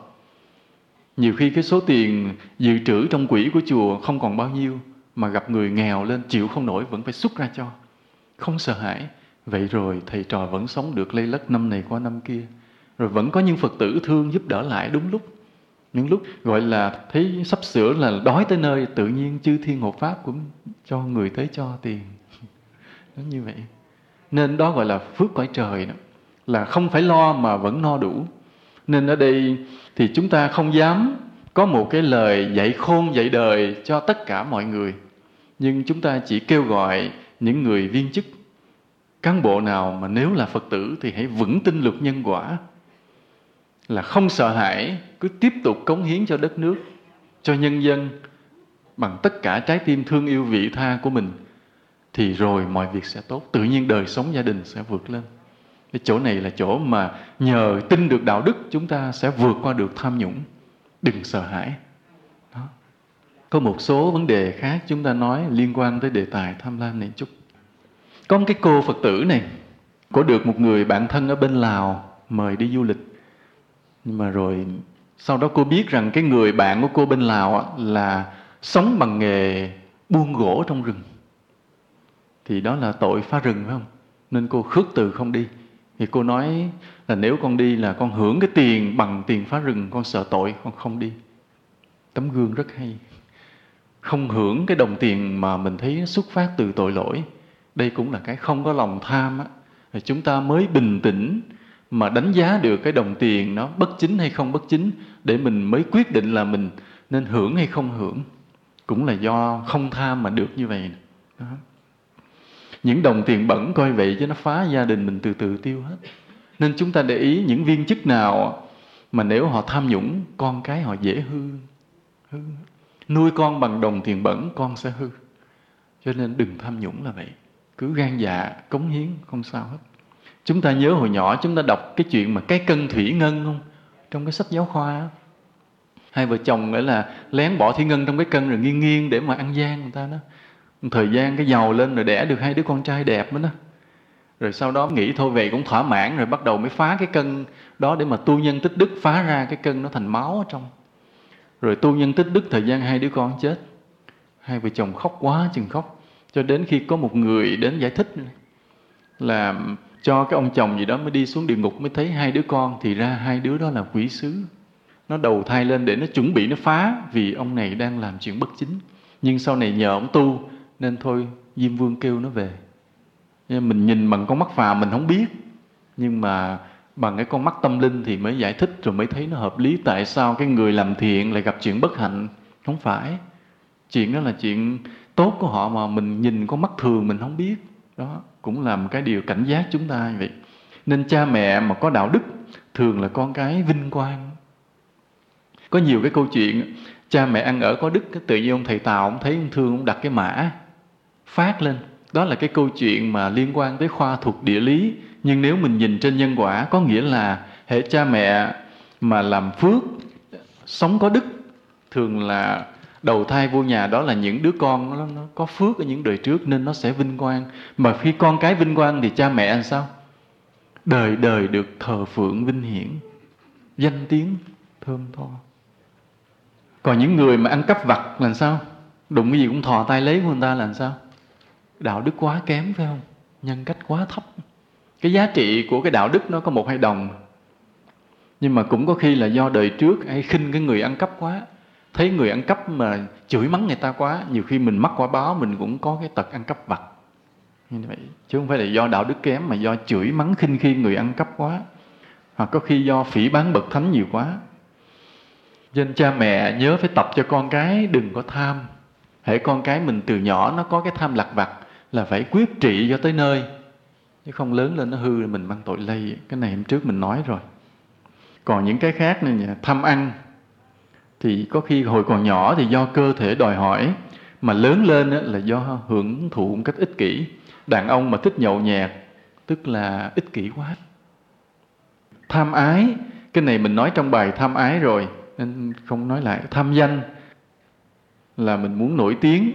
Nhiều khi cái số tiền dự trữ trong quỹ của chùa không còn bao nhiêu mà gặp người nghèo lên chịu không nổi vẫn phải xuất ra cho. Không sợ hãi. Vậy rồi thầy trò vẫn sống được lây lất năm này qua năm kia. Rồi vẫn có những phật tử thương giúp đỡ lại đúng lúc. Những lúc gọi là thấy sắp sửa là đói tới nơi, tự nhiên chư thiên hộ pháp cũng cho người tới cho tiền. Nó như vậy. Nên đó gọi là phước cõi trời đó. Là không phải lo mà vẫn no đủ. Nên ở đây thì chúng ta không dám có một cái lời dạy khôn dạy đời cho tất cả mọi người nhưng chúng ta chỉ kêu gọi những người viên chức, cán bộ nào mà nếu là phật tử thì hãy vững tin luật nhân quả. Là không sợ hãi, cứ tiếp tục cống hiến cho đất nước, cho nhân dân, bằng tất cả trái tim thương yêu vị tha của mình, thì rồi mọi việc sẽ tốt. Tự nhiên đời sống gia đình sẽ vượt lên. Cái chỗ này là chỗ mà nhờ tin được đạo đức, chúng ta sẽ vượt qua được tham nhũng. Đừng sợ hãi có một số vấn đề khác chúng ta nói liên quan tới đề tài tham lam này chút. Có một cái cô phật tử này, có được một người bạn thân ở bên lào mời đi du lịch. Nhưng mà rồi, sau đó cô biết rằng cái người bạn của cô bên lào là sống bằng nghề buôn gỗ trong rừng. Thì đó là tội phá rừng, phải không? Nên cô khước từ không đi. Thì cô nói là nếu con đi là con hưởng cái tiền bằng tiền phá rừng, con sợ tội, con không đi. Tấm gương rất hay không hưởng cái đồng tiền mà mình thấy xuất phát từ tội lỗi. Đây cũng là cái không có lòng tham á. Thì chúng ta mới bình tĩnh mà đánh giá được cái đồng tiền nó bất chính hay không bất chính để mình mới quyết định là mình nên hưởng hay không hưởng. Cũng là do không tham mà được như vậy đó. những đồng tiền bẩn coi vậy chứ nó phá gia đình mình từ từ tiêu hết. Nên chúng ta để ý những viên chức nào mà nếu họ tham nhũng, con cái họ dễ hư hư nuôi con bằng đồng tiền bẩn, con sẽ hư. Cho nên đừng tham nhũng là vậy. Cứ gan dạ cống hiến, không sao hết. Chúng ta nhớ hồi nhỏ, chúng ta đọc cái chuyện mà cái cân thủy ngân không? Trong cái sách giáo khoa hai vợ chồng nghĩa là lén bỏ thủy ngân trong cái cân rồi nghiêng nghiêng để mà ăn gian người ta đó. Thời gian cái giàu lên rồi đẻ được hai đứa con trai đẹp nữa đó. Rồi sau đó nghĩ thôi về cũng thỏa mãn rồi bắt đầu mới phá cái cân đó để mà tu nhân tích đức, phá ra cái cân nó thành máu ở trong rồi tu nhân tích đức thời gian hai đứa con chết. Hai vợ chồng khóc quá chừng khóc. Cho đến khi có một người đến giải thích là cho cái ông chồng gì đó mới đi xuống địa ngục mới thấy hai đứa con, thì ra hai đứa đó là quỷ sứ. Nó đầu thai lên để nó chuẩn bị nó phá vì ông này đang làm chuyện bất chính. Nhưng sau này nhờ ông tu, nên thôi, diêm vương kêu nó về. Mình nhìn bằng con mắt phàm mình không biết. Nhưng mà bằng cái con mắt tâm linh thì mới giải thích rồi mới thấy nó hợp lý. Tại sao cái người làm thiện lại gặp chuyện bất hạnh? Không phải. Chuyện đó là chuyện tốt của họ mà mình nhìn con mắt thường mình không biết. Đó, cũng là một cái điều cảnh giác chúng ta vậy. Nên cha mẹ mà có đạo đức thường là con cái vinh quang. Có nhiều cái câu chuyện, cha mẹ ăn ở có đức tự nhiên ông thầy tào ông thấy ông thương, ông đặt cái mã, phát lên. Đó là cái câu chuyện mà liên quan tới khoa thuộc địa lý nhưng nếu mình nhìn trên nhân quả có nghĩa là hệ cha mẹ mà làm phước sống có đức thường là đầu thai vô nhà đó là những đứa con nó, nó có phước ở những đời trước nên nó sẽ vinh quang. Mà khi con cái vinh quang thì cha mẹ làm sao? Đời đời được thờ phượng vinh hiển danh tiếng thơm tho. Còn những người mà ăn cắp vặt là sao? Đụng cái gì cũng thò tay lấy của người ta là sao? Đạo đức quá kém phải không? Nhân cách quá thấp cái giá trị của cái đạo đức nó có một hai đồng. Nhưng mà cũng có khi là do đời trước hay khinh cái người ăn cắp quá. Thấy người ăn cắp mà chửi mắng người ta quá, nhiều khi mình mắc quả báo mình cũng có cái tật ăn cắp vặt. Như vậy, chứ không phải là do đạo đức kém mà do chửi mắng khinh khi người ăn cắp quá. Hoặc có khi do phỉ bán bậc thánh nhiều quá. Nên cha mẹ nhớ phải tập cho con cái đừng có tham. Hễ con cái mình từ nhỏ nó có cái tham lặt vặt là phải quyết trị cho tới nơi chứ không lớn lên nó hư mình mang tội lây. Cái này hôm trước mình nói rồi. Còn những cái khác này tham ăn. Thì có khi hồi còn nhỏ thì do cơ thể đòi hỏi, mà lớn lên là do hưởng thụ một cách ích kỷ. Đàn ông mà thích nhậu nhẹt, tức là ích kỷ quá. Tham ái, cái này mình nói trong bài tham ái rồi, nên không nói lại. Tham danh là mình muốn nổi tiếng.